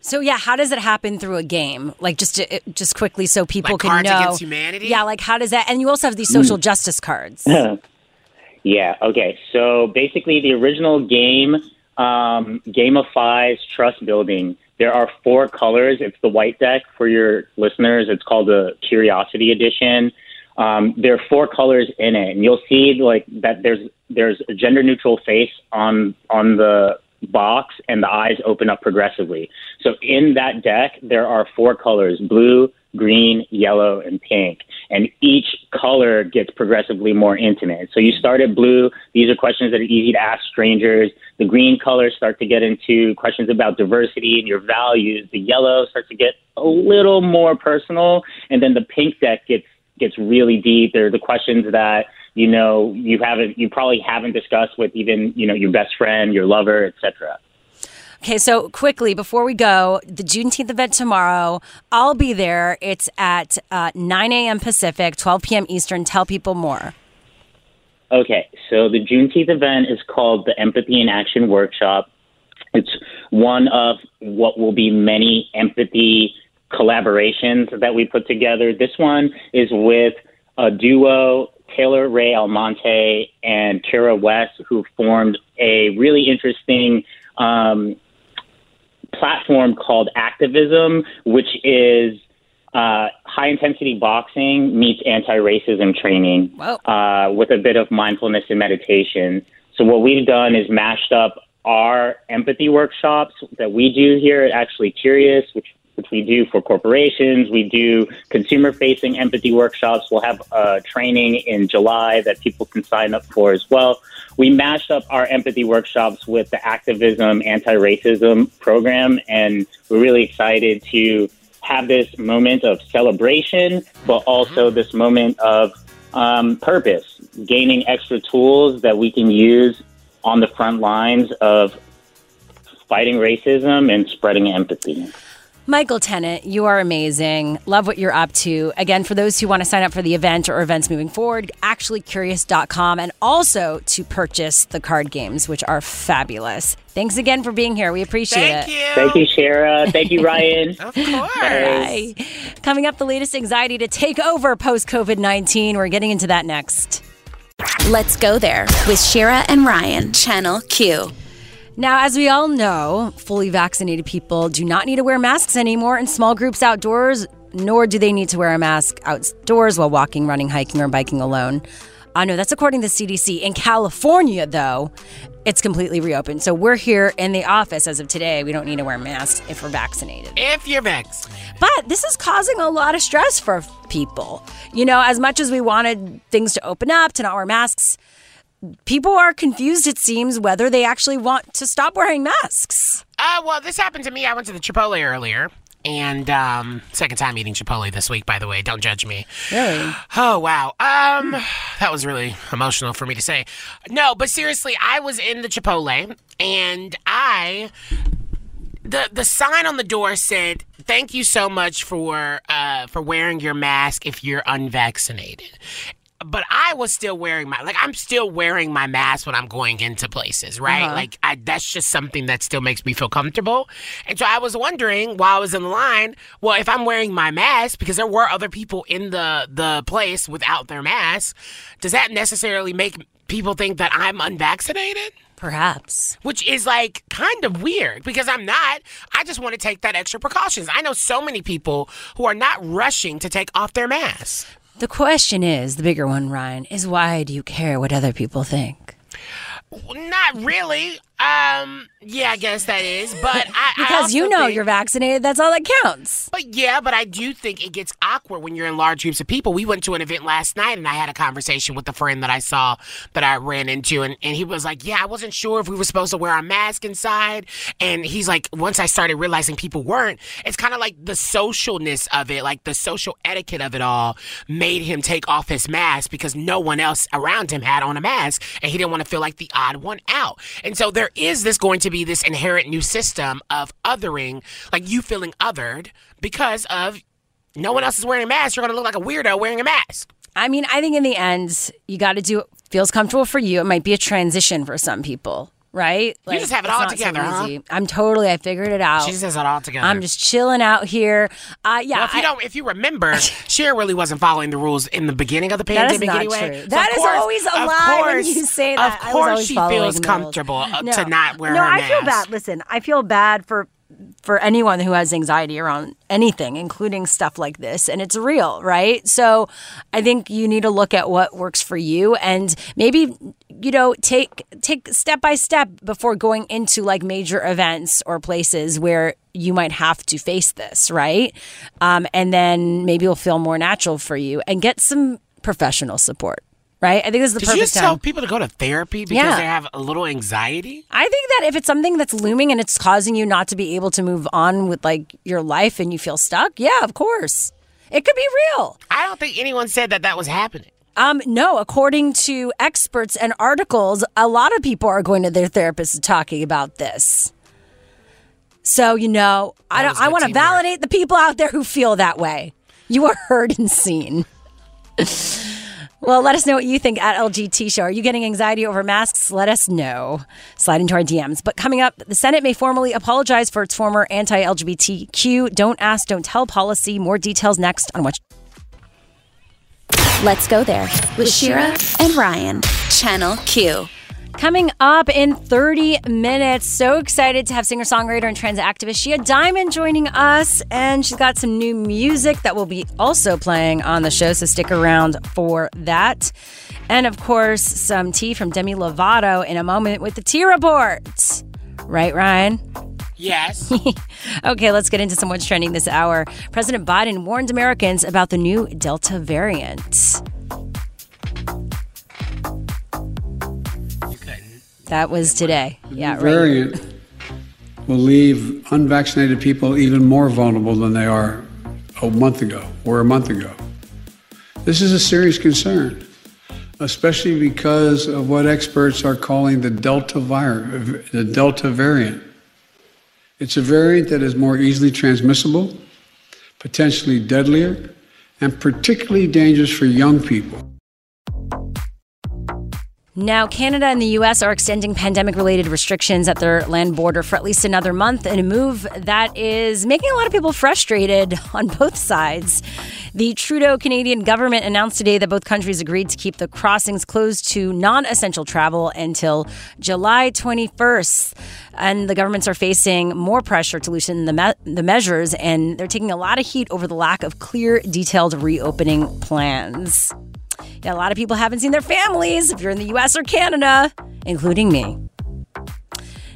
So yeah, how does it happen through a game? Like just to, just quickly so people Like can Cards know. Against Humanity? Yeah, like how does that? And you also have these social Mm. justice cards. [laughs] yeah. Okay. So basically, the original game um, gamifies trust building. There are four colors. It's the white deck for your listeners. It's called the Curiosity Edition. Um, there are four colors in it, and you'll see like that. There's there's a gender neutral face on on the box, and the eyes open up progressively. So in that deck, there are four colors: blue, green, yellow, and pink. And each color gets progressively more intimate. So you start at blue. These are questions that are easy to ask strangers. The green colors start to get into questions about diversity and your values. The yellow starts to get a little more personal. And then the pink deck gets gets really deep. They're the questions that you know you haven't you probably haven't discussed with even you know your best friend, your lover, etc. Okay, so quickly before we go, the Juneteenth event tomorrow, I'll be there. It's at uh, 9 a.m. Pacific, 12 p.m. Eastern. Tell people more. Okay, so the Juneteenth event is called the Empathy in Action Workshop. It's one of what will be many empathy collaborations that we put together. This one is with a duo, Taylor Ray Almonte and Kira West, who formed a really interesting um, platform called Activism, which is uh, high intensity boxing meets anti racism training uh, with a bit of mindfulness and meditation. So, what we've done is mashed up our empathy workshops that we do here at Actually Curious, which which we do for corporations. We do consumer facing empathy workshops. We'll have a training in July that people can sign up for as well. We mashed up our empathy workshops with the activism, anti racism program, and we're really excited to have this moment of celebration, but also this moment of um, purpose, gaining extra tools that we can use on the front lines of fighting racism and spreading empathy. Michael Tennant, you are amazing. Love what you're up to. Again, for those who want to sign up for the event or events moving forward, actuallycurious.com and also to purchase the card games, which are fabulous. Thanks again for being here. We appreciate Thank it. you. Thank you, Shira. Thank you, Ryan. [laughs] of course. Bye. Coming up, the latest anxiety to take over post COVID 19. We're getting into that next. Let's go there with Shira and Ryan, Channel Q. Now, as we all know, fully vaccinated people do not need to wear masks anymore in small groups outdoors, nor do they need to wear a mask outdoors while walking, running, hiking, or biking alone. Uh, I know that's according to the CDC. In California, though, it's completely reopened. So we're here in the office as of today. We don't need to wear masks if we're vaccinated. If you're vaccinated. But this is causing a lot of stress for people. You know, as much as we wanted things to open up, to not wear masks, people are confused, it seems, whether they actually want to stop wearing masks. Uh, well, this happened to me. I went to the Chipotle earlier. And um, second time eating Chipotle this week, by the way. Don't judge me. Really? [sighs] Oh wow. Um, that was really emotional for me to say. No, but seriously, I was in the Chipotle and I the the sign on the door said, "Thank you so much for uh for wearing your mask if you're unvaccinated." But I was still wearing my like I'm still wearing my mask when I'm going into places, right? Uh-huh. Like I, that's just something that still makes me feel comfortable. And so I was wondering while I was in the line, well, if I'm wearing my mask because there were other people in the the place without their mask, does that necessarily make people think that I'm unvaccinated? Perhaps. Which is like kind of weird because I'm not. I just want to take that extra precautions. I know so many people who are not rushing to take off their masks. The question is the bigger one, Ryan, is why do you care what other people think? Not really. Um, yeah, I guess that is, but I I Because you know think- you're vaccinated, that's all that counts. But yeah, but I do think it gets awkward when you're in large groups of people. We went to an event last night and I had a conversation with a friend that I saw that I ran into and, and he was like, Yeah, I wasn't sure if we were supposed to wear a mask inside. And he's like, once I started realizing people weren't, it's kind of like the socialness of it, like the social etiquette of it all made him take off his mask because no one else around him had on a mask and he didn't want to feel like the odd one out. And so there is this going to be this inherent new system of othering, like you feeling othered because of no one else is wearing a mask. You're going to look like a weirdo wearing a mask. I mean, I think in the end, you got to do what feels comfortable for you. It might be a transition for some people, right? You just have it all not so together, huh? I'm totally. I figured it out. She just has it all together. I'm just chilling out here. Uh, yeah. well, if you I- don't, if you remember, [laughs] Cher really wasn't following the rules in the beginning of the That is not anyway. true. So That is course- always a lie when you say that. Of course, she feels comfortable uh, No. to not wear no, her I feel bad. Listen, I feel bad for for anyone who has anxiety around anything, including stuff like this, and it's real, right? So, I think you need to look at what works for you, and maybe you know take take step by step before going into like major events or places where you might have to face this, right? Um, and then maybe it'll feel more natural for you, and get some professional support. Right, I think this is the Did you perfect just tell people to go to therapy because Yeah. they have a little anxiety? I think that if it's something that's looming and it's causing you not to be able to move on with like your life and you feel stuck, yeah, of course. It could be real. I don't think anyone said that that was happening. Um, no, according to experts and articles, a lot of people are going to their therapists talking about this. So, you know, I don't I want to validate the people out there who feel that way. You are heard and seen. [laughs] Well, let us know what you think at LGT Show. Are you getting anxiety over masks? Let us know. Slide into our DMs. But coming up, the Senate may formally apologize for its former anti LGBTQ don't ask, don't tell policy. More details next on what. Let's go there with Shira and Ryan. Channel Q. Coming up in 30 minutes. So excited to have singer songwriter and trans activist Shea Diamond joining us. And she's got some new music that will be also playing on the show. So stick around for that. And of course, some tea from Demi Lovato in a moment with the Tea Report. Right, Ryan? Yes. [laughs] okay, let's get into some what's trending this hour. President Biden warned Americans about the new Delta variant. That was today. Yeah, right. variant will leave unvaccinated people even more vulnerable than they are a month ago or a month ago. This is a serious concern, especially because of what experts are calling the Delta virus, the Delta variant. It's a variant that is more easily transmissible, potentially deadlier, and particularly dangerous for young people. Now, Canada and the U.S. are extending pandemic related restrictions at their land border for at least another month in a move that is making a lot of people frustrated [laughs] on both sides. The Trudeau Canadian government announced today that both countries agreed to keep the crossings closed to non essential travel until July 21st. And the governments are facing more pressure to loosen the, me- the measures, and they're taking a lot of heat over the lack of clear, detailed reopening plans. A lot of people haven't seen their families if you're in the US or Canada, including me.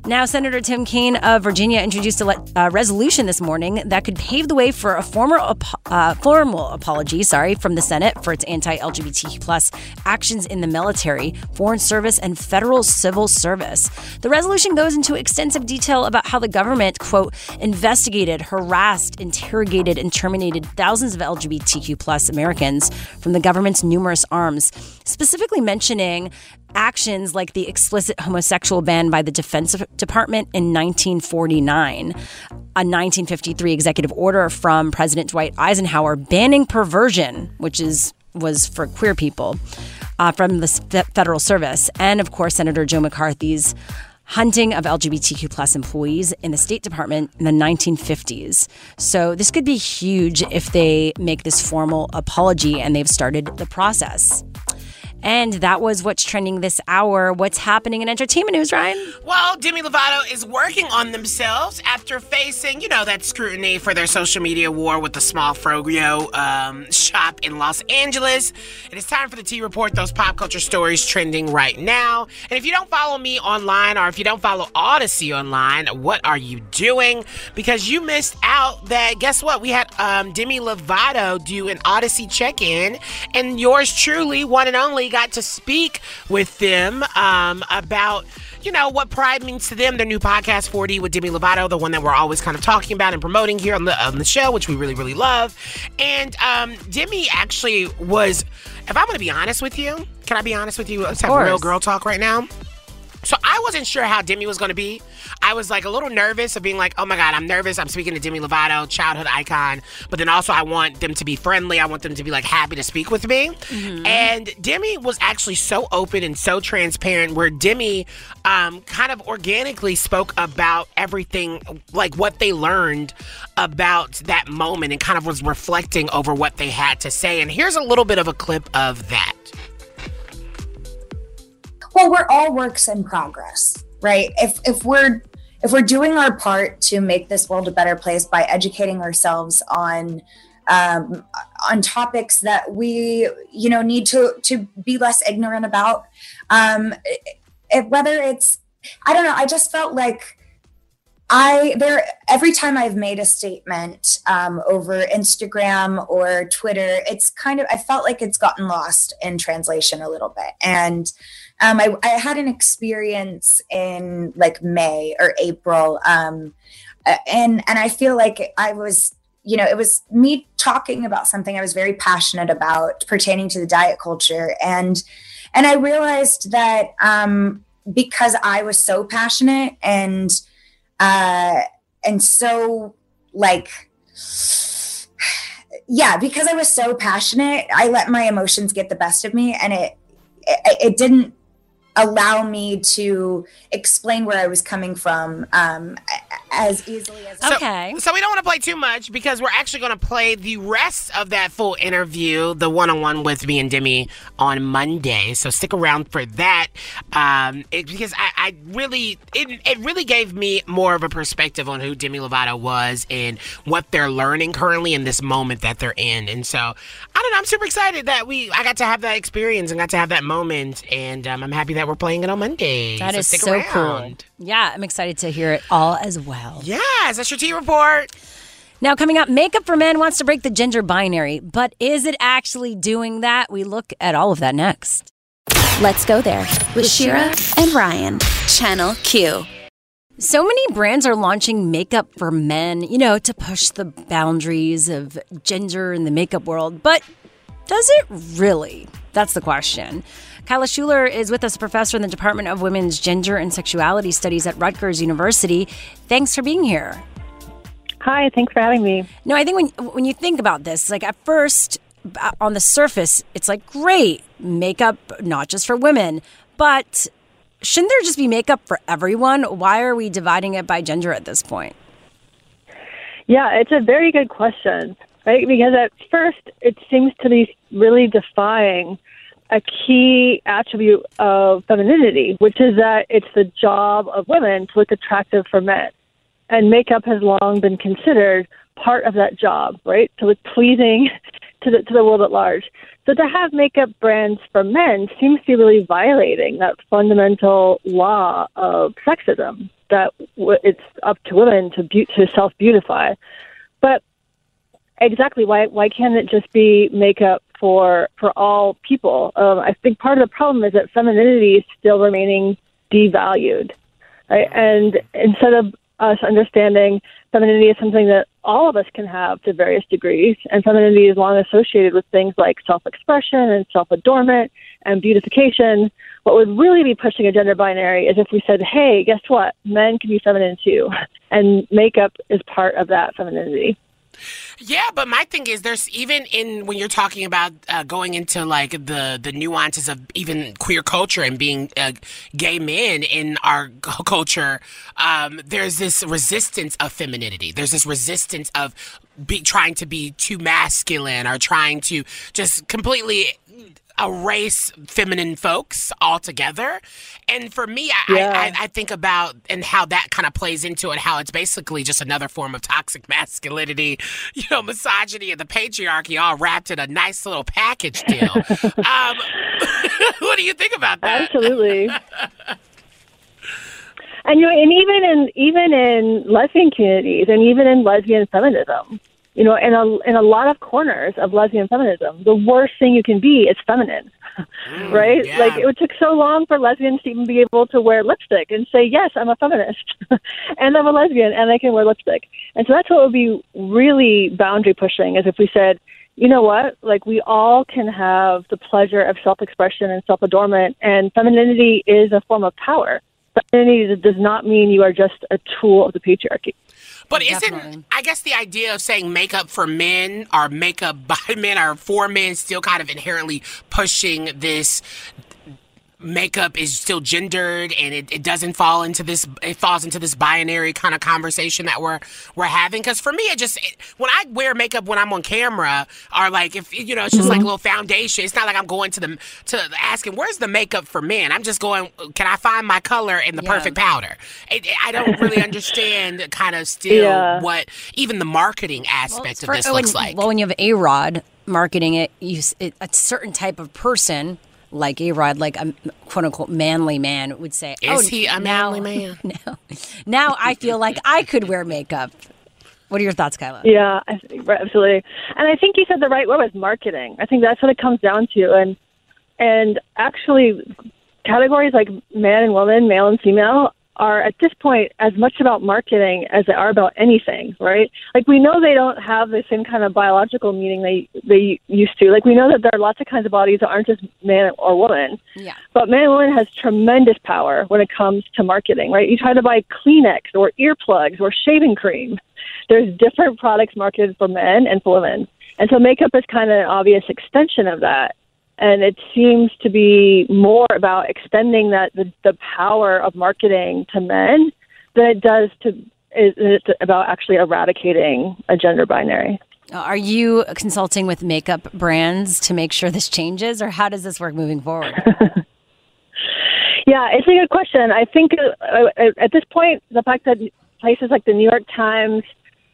Now, Senator Tim Kaine of Virginia introduced a le- uh, resolution this morning that could pave the way for a former ap- uh, formal apology, sorry, from the Senate for its anti-LGBTQ plus actions in the military, foreign service, and federal civil service. The resolution goes into extensive detail about how the government, quote, investigated, harassed, interrogated, and terminated thousands of LGBTQ plus Americans from the government's numerous arms, specifically mentioning actions like the explicit homosexual ban by the Defense Department in 1949, a 1953 executive order from President Dwight Eisenhower banning perversion, which is was for queer people, uh, from the federal service, and of course Senator Joe McCarthy's hunting of LGBTQ plus employees in the State Department in the 1950s. So this could be huge if they make this formal apology and they've started the process. And that was what's trending this hour. What's happening in entertainment news, Ryan? Well, Demi Lovato is working on themselves after facing, you know, that scrutiny for their social media war with the small Frogio um, shop in Los Angeles. And It is time for the T Report, those pop culture stories trending right now. And if you don't follow me online or if you don't follow Audacy online, what are you doing? Because you missed out that, guess what? We had um, Demi Lovato do an Audacy check in, and yours truly, one and only, got to speak with them um, about you know, what Pride means to them, their new podcast, 4D with Demi Lovato, the one that we're always kind of talking about and promoting here on the, on the show, which we really, really love. And um, Demi actually was, if I'm going to be honest with you, can I be honest with you? Let's have real girl talk right now. So I wasn't sure how Demi was going to be. I was like a little nervous of being like, oh my God, I'm nervous. I'm speaking to Demi Lovato, childhood icon. But then also, I want them to be friendly. I want them to be like happy to speak with me. And Demi was actually so open and so transparent, where Demi um, kind of organically spoke about everything, like what they learned about that moment and kind of was reflecting over what they had to say. And here's a little bit of a clip of that. Well we're all works in progress right if if we're if we're doing our part to make this world a better place by educating ourselves on um, on topics that we you know need to to be less ignorant about um, whether it's i don't know i just felt like I there every time I've made a statement um, over Instagram or Twitter, it's kind of I felt like it's gotten lost in translation a little bit. And um, I, I had an experience in like May or April, um, and and I feel like I was you know it was me talking about something I was very passionate about pertaining to the diet culture, and and I realized that um, because I was so passionate and uh, and so like yeah because i was so passionate i let my emotions get the best of me and it it, it didn't allow me to explain where i was coming from um, as easily as So, So we don't want to play too much because we're actually going to play the rest of that full interview, the one-on-one with me and Demi on Monday. So stick around for that um, it, because I, I really, it, it really gave me more of a perspective on who Demi Lovato was and what they're learning currently in this moment that they're in. And so I don't know, I'm super excited that we, I got to have that experience and got to have that moment, and um, I'm happy that we're playing it on Monday. That so is stick so around. cool. Yeah, I'm excited to hear it all as well. Yes, that's your T report. Now, coming up, Makeup for Men wants to break the gender binary, but is it actually doing that? We look at all of that next. Let's go there with Shira and Ryan. Channel Q. So many brands are launching makeup for men, you know, to push the boundaries of gender in the makeup world. But does it really? That's the question. Kyla Schuller is with us, a professor in the Department of Women's Gender and Sexuality Studies at Rutgers University. Thanks for being here. Hi, thanks for having me. No, I think when when you think about this, like at first, uh, on the surface, it's like great makeup, not just for women, but shouldn't there just be makeup for everyone? Why are we dividing it by gender at this point? Yeah, it's a very good question, right? Because at first it seems to be really defying a key attribute of femininity, which is that it's the job of women to look attractive for men. And makeup has long been considered part of that job, right? To look pleasing [laughs] to the to the world at large. So to have makeup brands for men seems to be really violating that fundamental law of sexism that it's up to women to be- to self beautify. But exactly why why can't it just be makeup for for all people? Um, I think part of the problem is that femininity is still remaining devalued, right? And instead of us understanding femininity is something that all of us can have to various degrees, and femininity is long associated with things like self-expression and self-adornment and beautification. What would really be pushing a gender binary is if we said, "Hey, guess what? Men can be feminine too," [laughs] and makeup is part of that femininity. Yeah, but my thing is, there's even in when you're talking about uh, going into like the the nuances of even queer culture and being uh, gay men in our [laughs] culture, um, there's this resistance of femininity. There's this resistance of be, trying to be too masculine or trying to just completely erase feminine folks altogether. And for me, I, Yeah. I, I, think about and how that kind of plays into it, how it's basically just another form of toxic masculinity, [laughs] you know, misogyny and the patriarchy all wrapped in a nice little package deal. [laughs] um, [laughs] what do you think about that? Absolutely. and you know, and even in even in lesbian communities, and even in lesbian feminism, you know, in a in a lot of corners of lesbian feminism, the worst thing you can be is feminine, mm, right? yeah. Like it took so long for lesbians to even be able to wear lipstick and say, "Yes, I'm a feminist, [laughs] and I'm a lesbian, and I can wear lipstick." And so that's what would be really boundary pushing, is if we said. You know what? Like we all can have the pleasure of self-expression and self-adornment, and femininity is a form of power. Femininity does not mean you are just a tool of the patriarchy. But isn't I guess the idea of saying makeup for men or makeup [laughs] by men or for men still kind of inherently pushing this makeup is still gendered and it, it doesn't fall into this it falls into this binary kind of conversation that we're we're having. Because for me it just it, when i wear makeup when i'm on camera or like if you know it's just like a little foundation it's not like i'm going to the to asking where's the makeup for men? I'm just going can i find my color in the Yeah. perfect powder? It, it- i don't really understand kind of [laughs] still Yeah. what even the marketing aspect of For- this when- looks like. Well, when you have A Rod marketing it, you s- it, a certain type of person like A Rod, like a quote unquote manly man, would say, Is "Oh, he a now, manly [laughs] man?" Now, now I feel like I could wear makeup." What are your thoughts, Kyla? Yeah, I think, right, absolutely. And I think you said the right word was marketing. I think that's what it comes down to. And and actually, categories like man and woman, male and female, are at this point as much about marketing as they are about anything, right? Like we know they don't have the same kind of biological meaning they they used to. Like we know that there are lots of kinds of bodies that aren't just man or woman. Yeah. But man and woman has tremendous power when it comes to marketing, right? You try to buy Kleenex or earplugs or shaving cream. There's different products marketed for men and for women. And so makeup is kind of an obvious extension of that. And it seems to be more about extending that the, the power of marketing to men than it does to is it's about actually eradicating a gender binary. Are you consulting with makeup brands to make sure this changes, or how does this work moving forward? [laughs] Yeah, it's a good question. I think uh, uh, at this point, the fact that places like the New York Times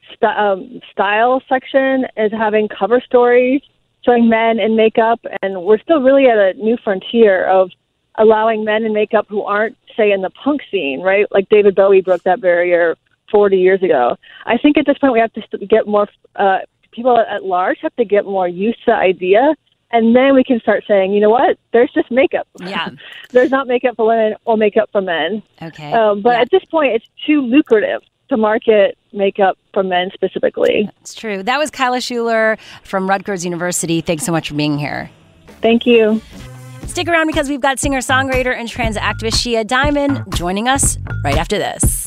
st- um, style section is having cover stories showing men in makeup, and we're still really at a new frontier of allowing men in makeup who aren't, say, in the punk scene, right? Like David Bowie broke that barrier 40 years ago. I think at this point we have to get more, uh, people at large have to get more used to the idea. And then we can start saying, you know what? There's just makeup. Yeah. [laughs] There's not makeup for women or makeup for men. Okay. Um, but at this point, it's too lucrative to market makeup for men specifically. It's true. That was Kyla Schuller from Rutgers University. Thanks so much for being here. Thank you. Stick around because we've got singer songwriter and trans activist Shea Diamond joining us right after this.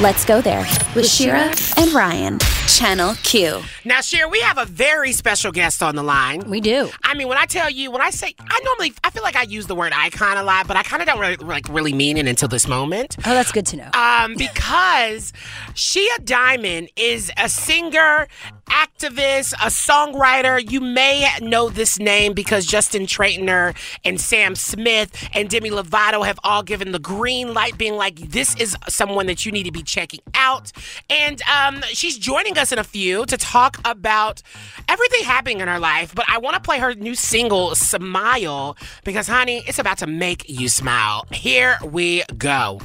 Let's go there with Shira and Ryan. Channel Q. Now, Cher, we have a very special guest on the line. We do. I mean, when I tell you, when I say, I normally, I feel like I use the word icon a lot, but I kind of don't really, like really mean it until this moment. Oh, that's good to know. Um, because Shea Diamond is a singer, activist, a songwriter. You may know this name because Justin Tranter and Sam Smith and Demi Lovato have all given the green light, being like, this is someone that you need to be checking out. And um, she's joining us in a few to talk about everything happening in her life. But I want to play her new single, Smile, because, honey, it's about to make you smile. Here we go.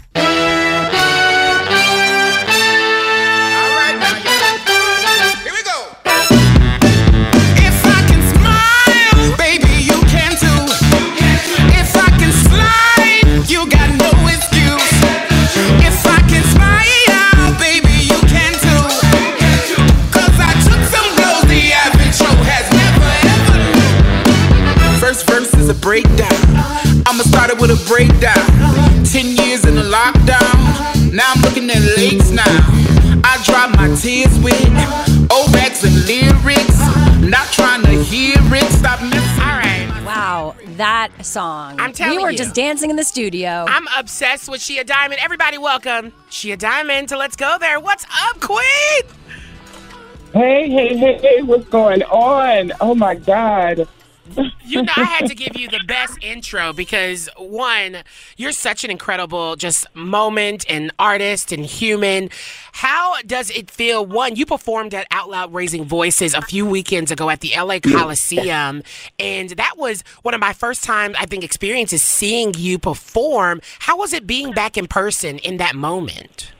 Breakdown. I'ma start it with a breakdown. Ten years in the lockdown. Now I'm looking at lakes now. I dry my tears with Ovax and lyrics. Not trying to hear it. Stop messing. All right. Wow, that song. I'm telling you. We were you. just dancing in the studio. I'm obsessed with Shea Diamond. Everybody, welcome Shea Diamond to Let's Go There. What's up, Queen? Hey, hey, hey, hey, what's going on? Oh my God. You know, I had to give you the best intro because one, you're such an incredible just moment and artist and human. How does it feel? One, you performed at Out Loud Raising Voices a few weekends ago at the LA Coliseum, and that was one of my first time I think experiences seeing you perform. How was it being back in person in that moment?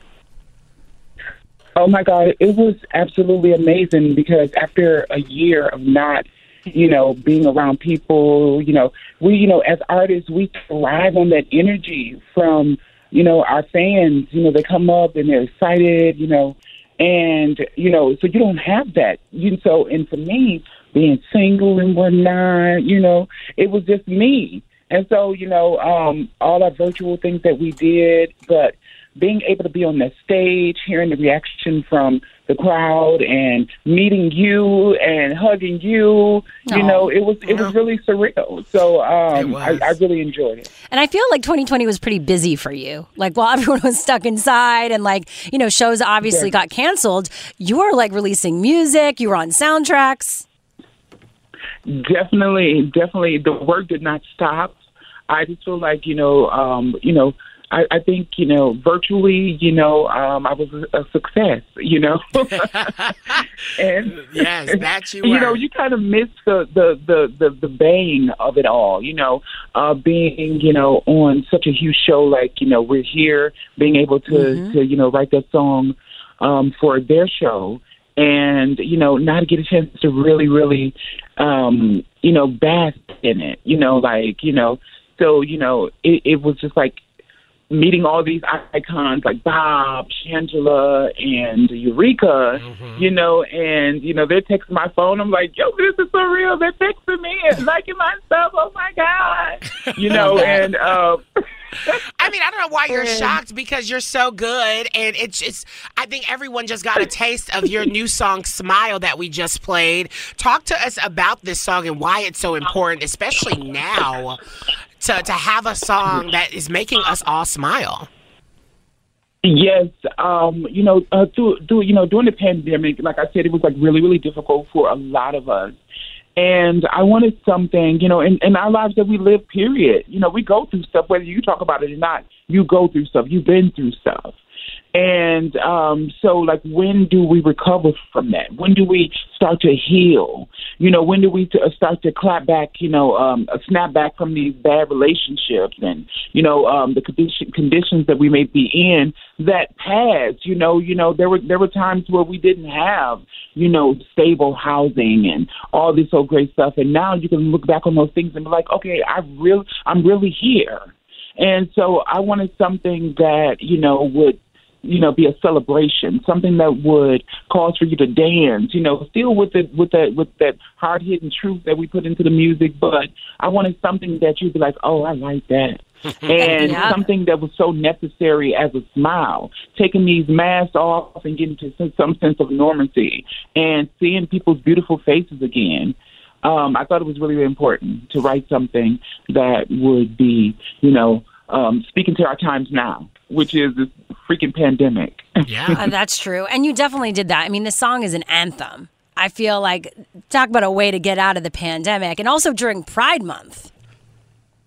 Oh my God, it was absolutely amazing because after a year of not, you know, being around people, you know, we, you know, as artists, we thrive on that energy from, you know, our fans. You know, they come up and they're excited, you know, and you know, so you don't have that. You so, and for me, being single and whatnot, you know, it was just me. And so, you know, um, all our virtual things that we did, but being able to be on that stage, hearing the reaction from the crowd, and meeting you and hugging you, you know, it was it was really surreal. So um, I, I really enjoyed it. And I feel like 2020 was pretty busy for you. Like while [laughs] everyone was stuck inside and like, you know, shows obviously Yeah. got canceled, you were like releasing music, you were on soundtracks. Definitely, definitely, the work did not stop. I just feel like you know, um, you know, I, I think you know, virtually, you know, um, I was a, a success. You know, and yes, that you you know, you kind of miss the the the the, the bang of it all. You know, uh, being you know on such a huge show like you know we're here, being able to Mhm. to you know write that song um, for their show, and you know not get a chance to really really um, you know bask in it. You know, like you know, so you know it, it was just like meeting all these icons like Bob, Shangela, and Eureka, you know, and you know they're texting my phone. I'm like, yo, this is so real. They're texting me and liking my stuff. Oh my god, [laughs] you know, and um, I mean, I don't know why you're [laughs] shocked because you're so good, and it's just. I think everyone just got a [laughs] taste of your new song "Smile" that we just played. Talk to us about this song and why it's so important, especially now, to to have a song that is making us all smile. Yes, um, you know, uh, through, through, you know, during the pandemic, like I said, it was like really, really difficult for a lot of us. And I wanted something, you know, in, in our lives that we live, period. You know, we go through stuff, whether you talk about it or not, you go through stuff, you've been through stuff. And um, so, like, when do we recover from that? When do we start to heal? You know, when do we t- uh, start to clap back? You know, um, uh, snap back from these bad relationships and you know um, the condition, conditions that we may be in that passed. You know, you know there were there were times where we didn't have you know stable housing and all this so great stuff, and now you can look back on those things and be like, okay, I really I'm really here. And so I wanted something that you know would you know, be a celebration, something that would cause for you to dance, you know, still with it with that with that hard hitting truth that we put into the music, but I wanted something that you'd be like, Oh, I like that. [laughs] and Yeah. something that was so necessary as a smile, taking these masks off and getting to some- some sense of normalcy and seeing people's beautiful faces again. Um, I thought it was really, really important to write something that would be, you know, um, speaking to our times now, which is this freaking pandemic. Uh, that's true. And you definitely did that. I mean, the song is an anthem. I feel like talk about a way to get out of the pandemic and also during Pride Month.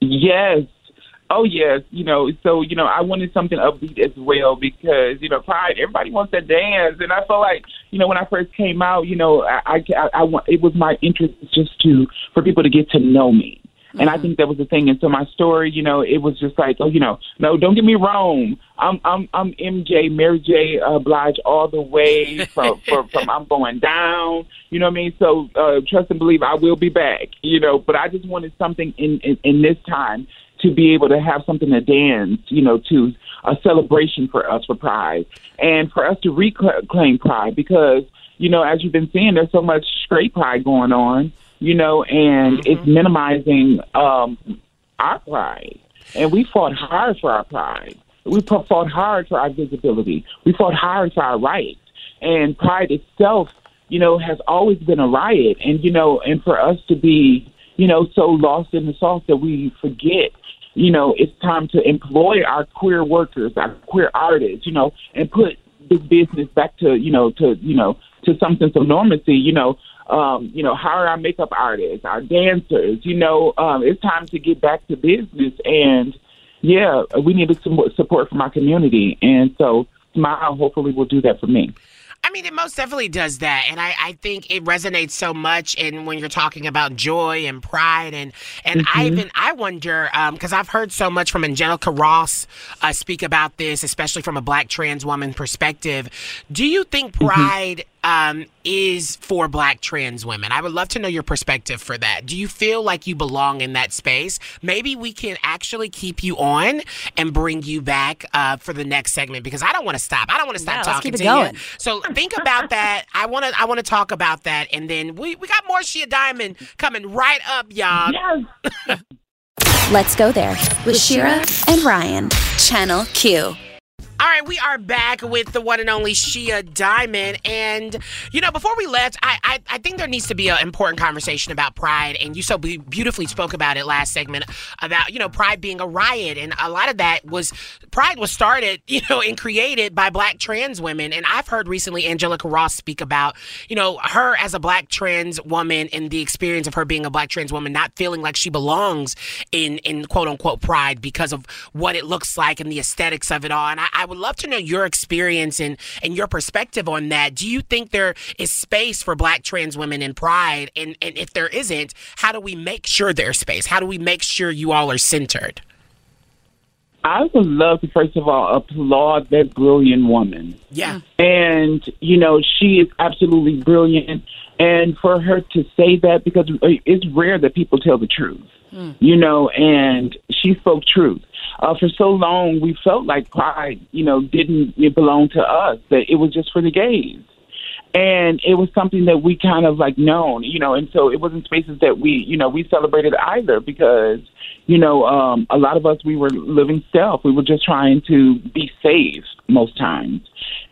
Yes. Oh yes, you know. So you know, I wanted something upbeat as well because you know, Pride. Everybody wants to dance, and I felt like you know when I first came out, you know, I I, I, I want it was my interest just to for people to get to know me. And I think that was the thing. And so my story, you know, it was just like, oh, you know, no, don't get me wrong. I'm I'm I'm MJ, Mary J. Uh, Blige, all the way [laughs] from from, from I'm going down. You know what I mean? So uh, trust and believe, I will be back. You know, but I just wanted something in in, in this time to be able to have something to dance. You know, to a celebration for us for Pride and for us to reclaim Pride because you know, as you've been seeing, there's so much straight pride going on, you know, and it's minimizing um, our pride. And we fought hard for our pride. We fought fought hard for our visibility. We fought hard for our rights. And pride itself, you know, has always been a riot. And, you know, and for us to be, you know, so lost in the sauce that we forget you know, it's time to employ our queer workers, our queer artists, you know, and put this business back to, you know, to, you know, to some sense of normalcy, you know, um, you know, hire our makeup artists, our dancers. You know, um, it's time to get back to business. And yeah, we needed some support from our community. And so Smile hopefully will do that for me. I mean, it most definitely does that, and I, I think it resonates so much. And when you're talking about joy and pride, and and I Mhm. even I wonder because I've heard so much from Angelica Ross uh, speak about this, especially from a Black trans woman perspective. Do you think pride um, is for Black trans women? I would love to know your perspective for that. Do you feel like you belong in that space? Maybe we can actually keep you on and bring you back uh, for the next segment because I don't want to stop. I don't want to stop Yeah, let's talking keep it to going. you. So think about that. I want to I want to talk about that, and then we we got more Shea Diamond coming right up, y'all. Yes. [laughs] Let's go there with Shira and Ryan. Channel Q. All right, we are back with the one and only Shea Diamond. And, you know, before we left, I, I, I think there needs to be an important conversation about pride. And you so be- beautifully spoke about it last segment about, you know, pride being a riot. And a lot of that was, pride was started, [laughs] you know, and created by black trans women. And I've heard recently Angelica Ross speak about, you know, her as a black trans woman and the experience of her being a black trans woman, not feeling like she belongs in, in quote unquote pride because of what it looks like and the aesthetics of it all. And I, I would love to know your experience and, and your perspective on that. Do you think there is space for black trans women in pride? And, and if there isn't, how do we make sure there's space? How do we make sure you all are centered? I would love to first of all applaud that brilliant woman. Yeah. And, you know, she is absolutely brilliant. And for her to say that, because it's rare that people tell the truth, hmm. you know, and she spoke truth. Uh, for so long, we felt like pride, you know, didn't belong to us, that it was just for the gays. And it was something that we kind of like known, you know, and so it wasn't spaces that we, you know, we celebrated either because, you know, um, a lot of us, we were living self. We were just trying to be safe most times.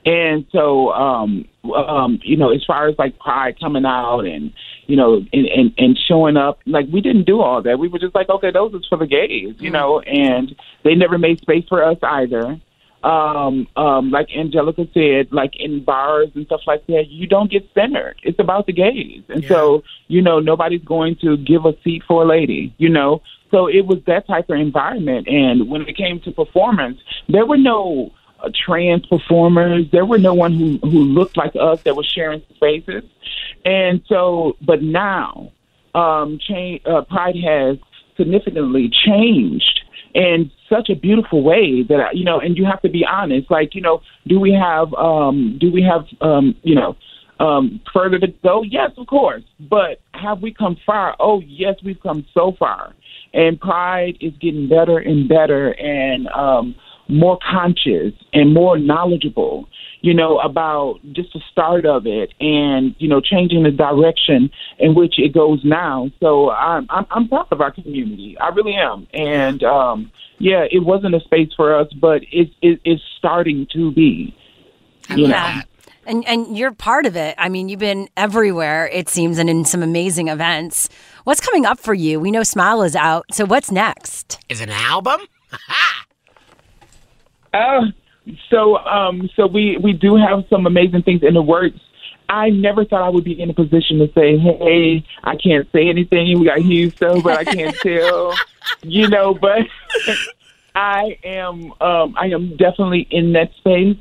And so, um, um, you know, as far as like pride coming out and, you know, and, and, and showing up, like we didn't do all that. We were just like, okay, those is for the gays, you know, and they never made space for us either. Um, um, like Angelica said, like in bars and stuff like that, you don't get centered. It's about the gays. And so, you know, nobody's going to give a seat for a lady, you know. So it was that type of environment. And when it came to performance, there were no uh, trans performers. There were no one who who looked like us that was sharing spaces. And so, but now, um, change, uh, Pride has significantly changed in such a beautiful way that you know. And you have to be honest. Like you know, do we have um, do we have um, you know um, further to go? Yes, of course. But have we come far? Oh, yes, we've come so far. And Pride is getting better and better and um, more conscious and more knowledgeable, you know, about just the start of it and, you know, changing the direction in which it goes now. So I'm, I'm, I'm proud of our community. I really am. And, um, yeah, it wasn't a space for us, but it, it, it's starting to be. You know? And and you're part of it. I mean, you've been everywhere, it seems, and in some amazing events. What's coming up for you? We know Smile is out. So what's next? Is an album? [laughs] Uh, so um, so we we do have some amazing things in the works. I never thought I would be in a position to say, "Hey, I can't say anything. We got huge stuff, but I can't [laughs] tell." You know, but [laughs] I am um, I am definitely in that space.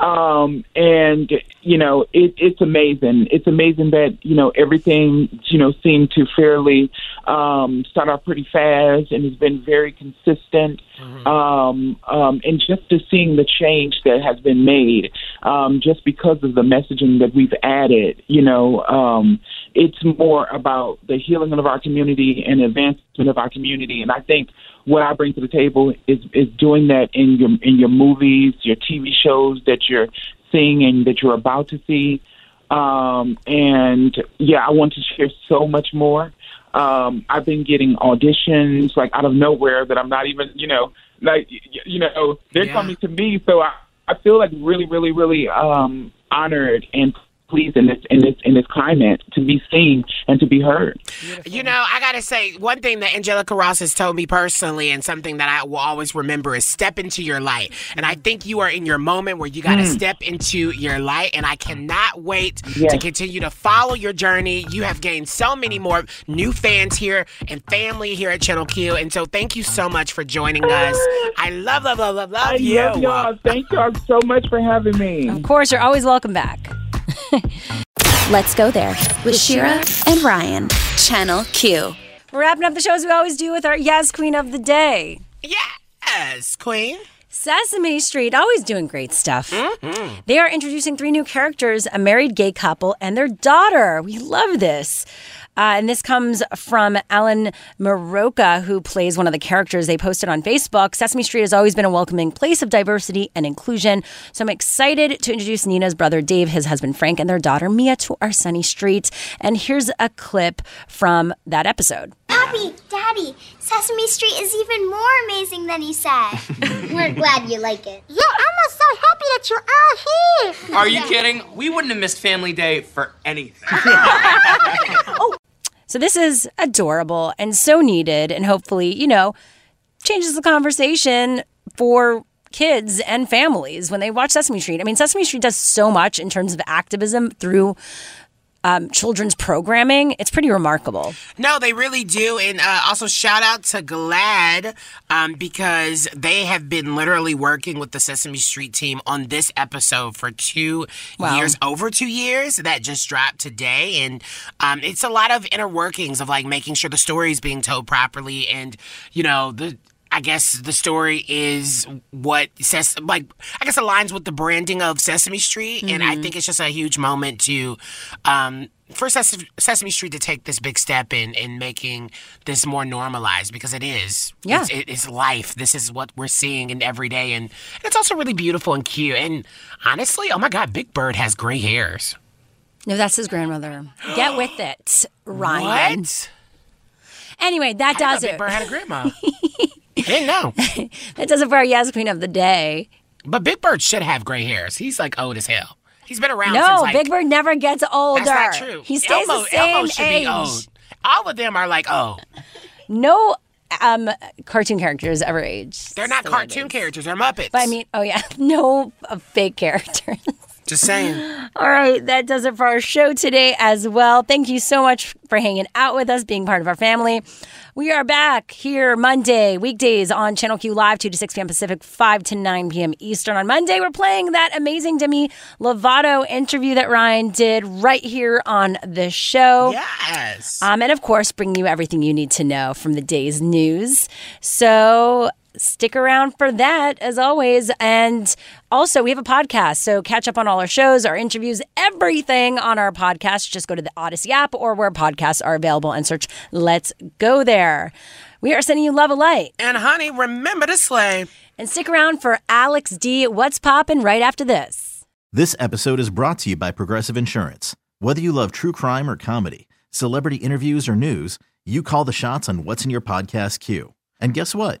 Um, and you know, it, it's amazing. It's amazing that you know everything you know seemed to fairly um, start off pretty fast, and has been very consistent. Um, um, and just to seeing the change that has been made, um, just because of the messaging that we've added, you know, um, it's more about the healing of our community and advancement of our community. And I think what I bring to the table is is doing that in your in your movies, your TV shows that you're seeing and that you're about to see. Um, and yeah, I want to share so much more. Um, I've been getting auditions like out of nowhere that I'm not even, you know, like you know, they're Yeah. coming to me. So I I feel like really, really, really um, honored and pleased in this in this in this climate to be seen and to be heard. You know, I gotta say, one thing that Angelica Ross has told me personally, and something that I will always remember, is step into your light. And I think you are in your moment where you gotta Mm. step into your light. And I cannot wait to continue to follow your journey. You have gained so many more new fans here and family here at Channel Q. And so, thank you so much for joining us. I love, love, love, love, love I you. love y'all. Thank y'all so much for having me. Of course, you're always welcome back. [laughs] Let's go there with Shira and Ryan. Channel Q. We're wrapping up the show as we always do with our Yes Queen of the Day. Yes, Queen. Sesame Street, always doing great stuff. Mm-hmm. They are introducing three new characters a married gay couple and their daughter. We love this. Uh, and this comes from Alan Muraoka, who plays one of the characters they posted on Facebook. Sesame Street has always been a welcoming place of diversity and inclusion. So I'm excited to introduce Nina's brother Dave, his husband Frank, and their daughter Mia to our Sunny Street. And here's a clip from that episode. Papi, Daddy, Sesame Street is even more amazing than he said. [laughs] We're glad you like it. Yeah, Elmo's so happy that you're all here. Are you kidding? We wouldn't have missed Family Day for anything. [laughs] [laughs] So this is adorable and so needed, and hopefully, you know, changes the conversation for kids and families when they watch Sesame Street. I mean, Sesame Street does so much in terms of activism through um, children's programming. It's pretty remarkable. No, they really do. And uh, also, shout out to GLAAD um, because they have been literally working with the Sesame Street team on this episode for two Wow. years, over two years. That just dropped today. And um, it's a lot of inner workings of like making sure the story is being told properly. And, you know, the. I guess the story is what says, like, I guess aligns with the branding of Sesame Street. And I Mhm. think it's just a huge moment to, um, for Ses- Sesame Street to take this big step in in making this more normalized because it is. Yeah. It's, it- it's life. This is what we're seeing in every day. And it's also really beautiful and cute. And honestly, oh my God, Big Bird has gray hairs. No, that's his grandmother. Get with it, [gasps] Ryan. What? Anyway, that I does Big. Bird had a grandma. [laughs] I didn't know. that does it for our Yes Queen of the Day. But Big Bird should have gray hairs. He's like old as hell. He's been around No, since like. Big Bird never gets older. That's not true. He stays Elmo, the same Elmo should age. be old. All of them are like, oh, No um, cartoon characters ever age. they're not cartoon characters. They're Muppets. But I mean, oh yeah, [laughs] no uh, fake characters. Just saying. [gasps] All right, that does it for our show today as well. Thank you so much for hanging out with us, being part of our family. We are back here Monday, weekdays on Channel Q Live, 2 to 6 p.m. Pacific, 5 to 9 p.m. Eastern. On Monday, we're playing that amazing Demi Lovato interview that Ryan did right here on the show. Yes. Um, and of course, bringing you everything you need to know from the day's news. So stick around for that as always. And also, we have a podcast. So catch up on all our shows, our interviews, everything on our podcast. Just go to the Audacy app or where podcasts are available and search Let's Go There. We are sending you love of light. And honey, remember to slay. And stick around for Alex D. What's Poppin' right after this. This episode is brought to you by Progressive Insurance. Whether you love true crime or comedy, celebrity interviews or news, you call the shots on what's in your podcast queue. And guess what?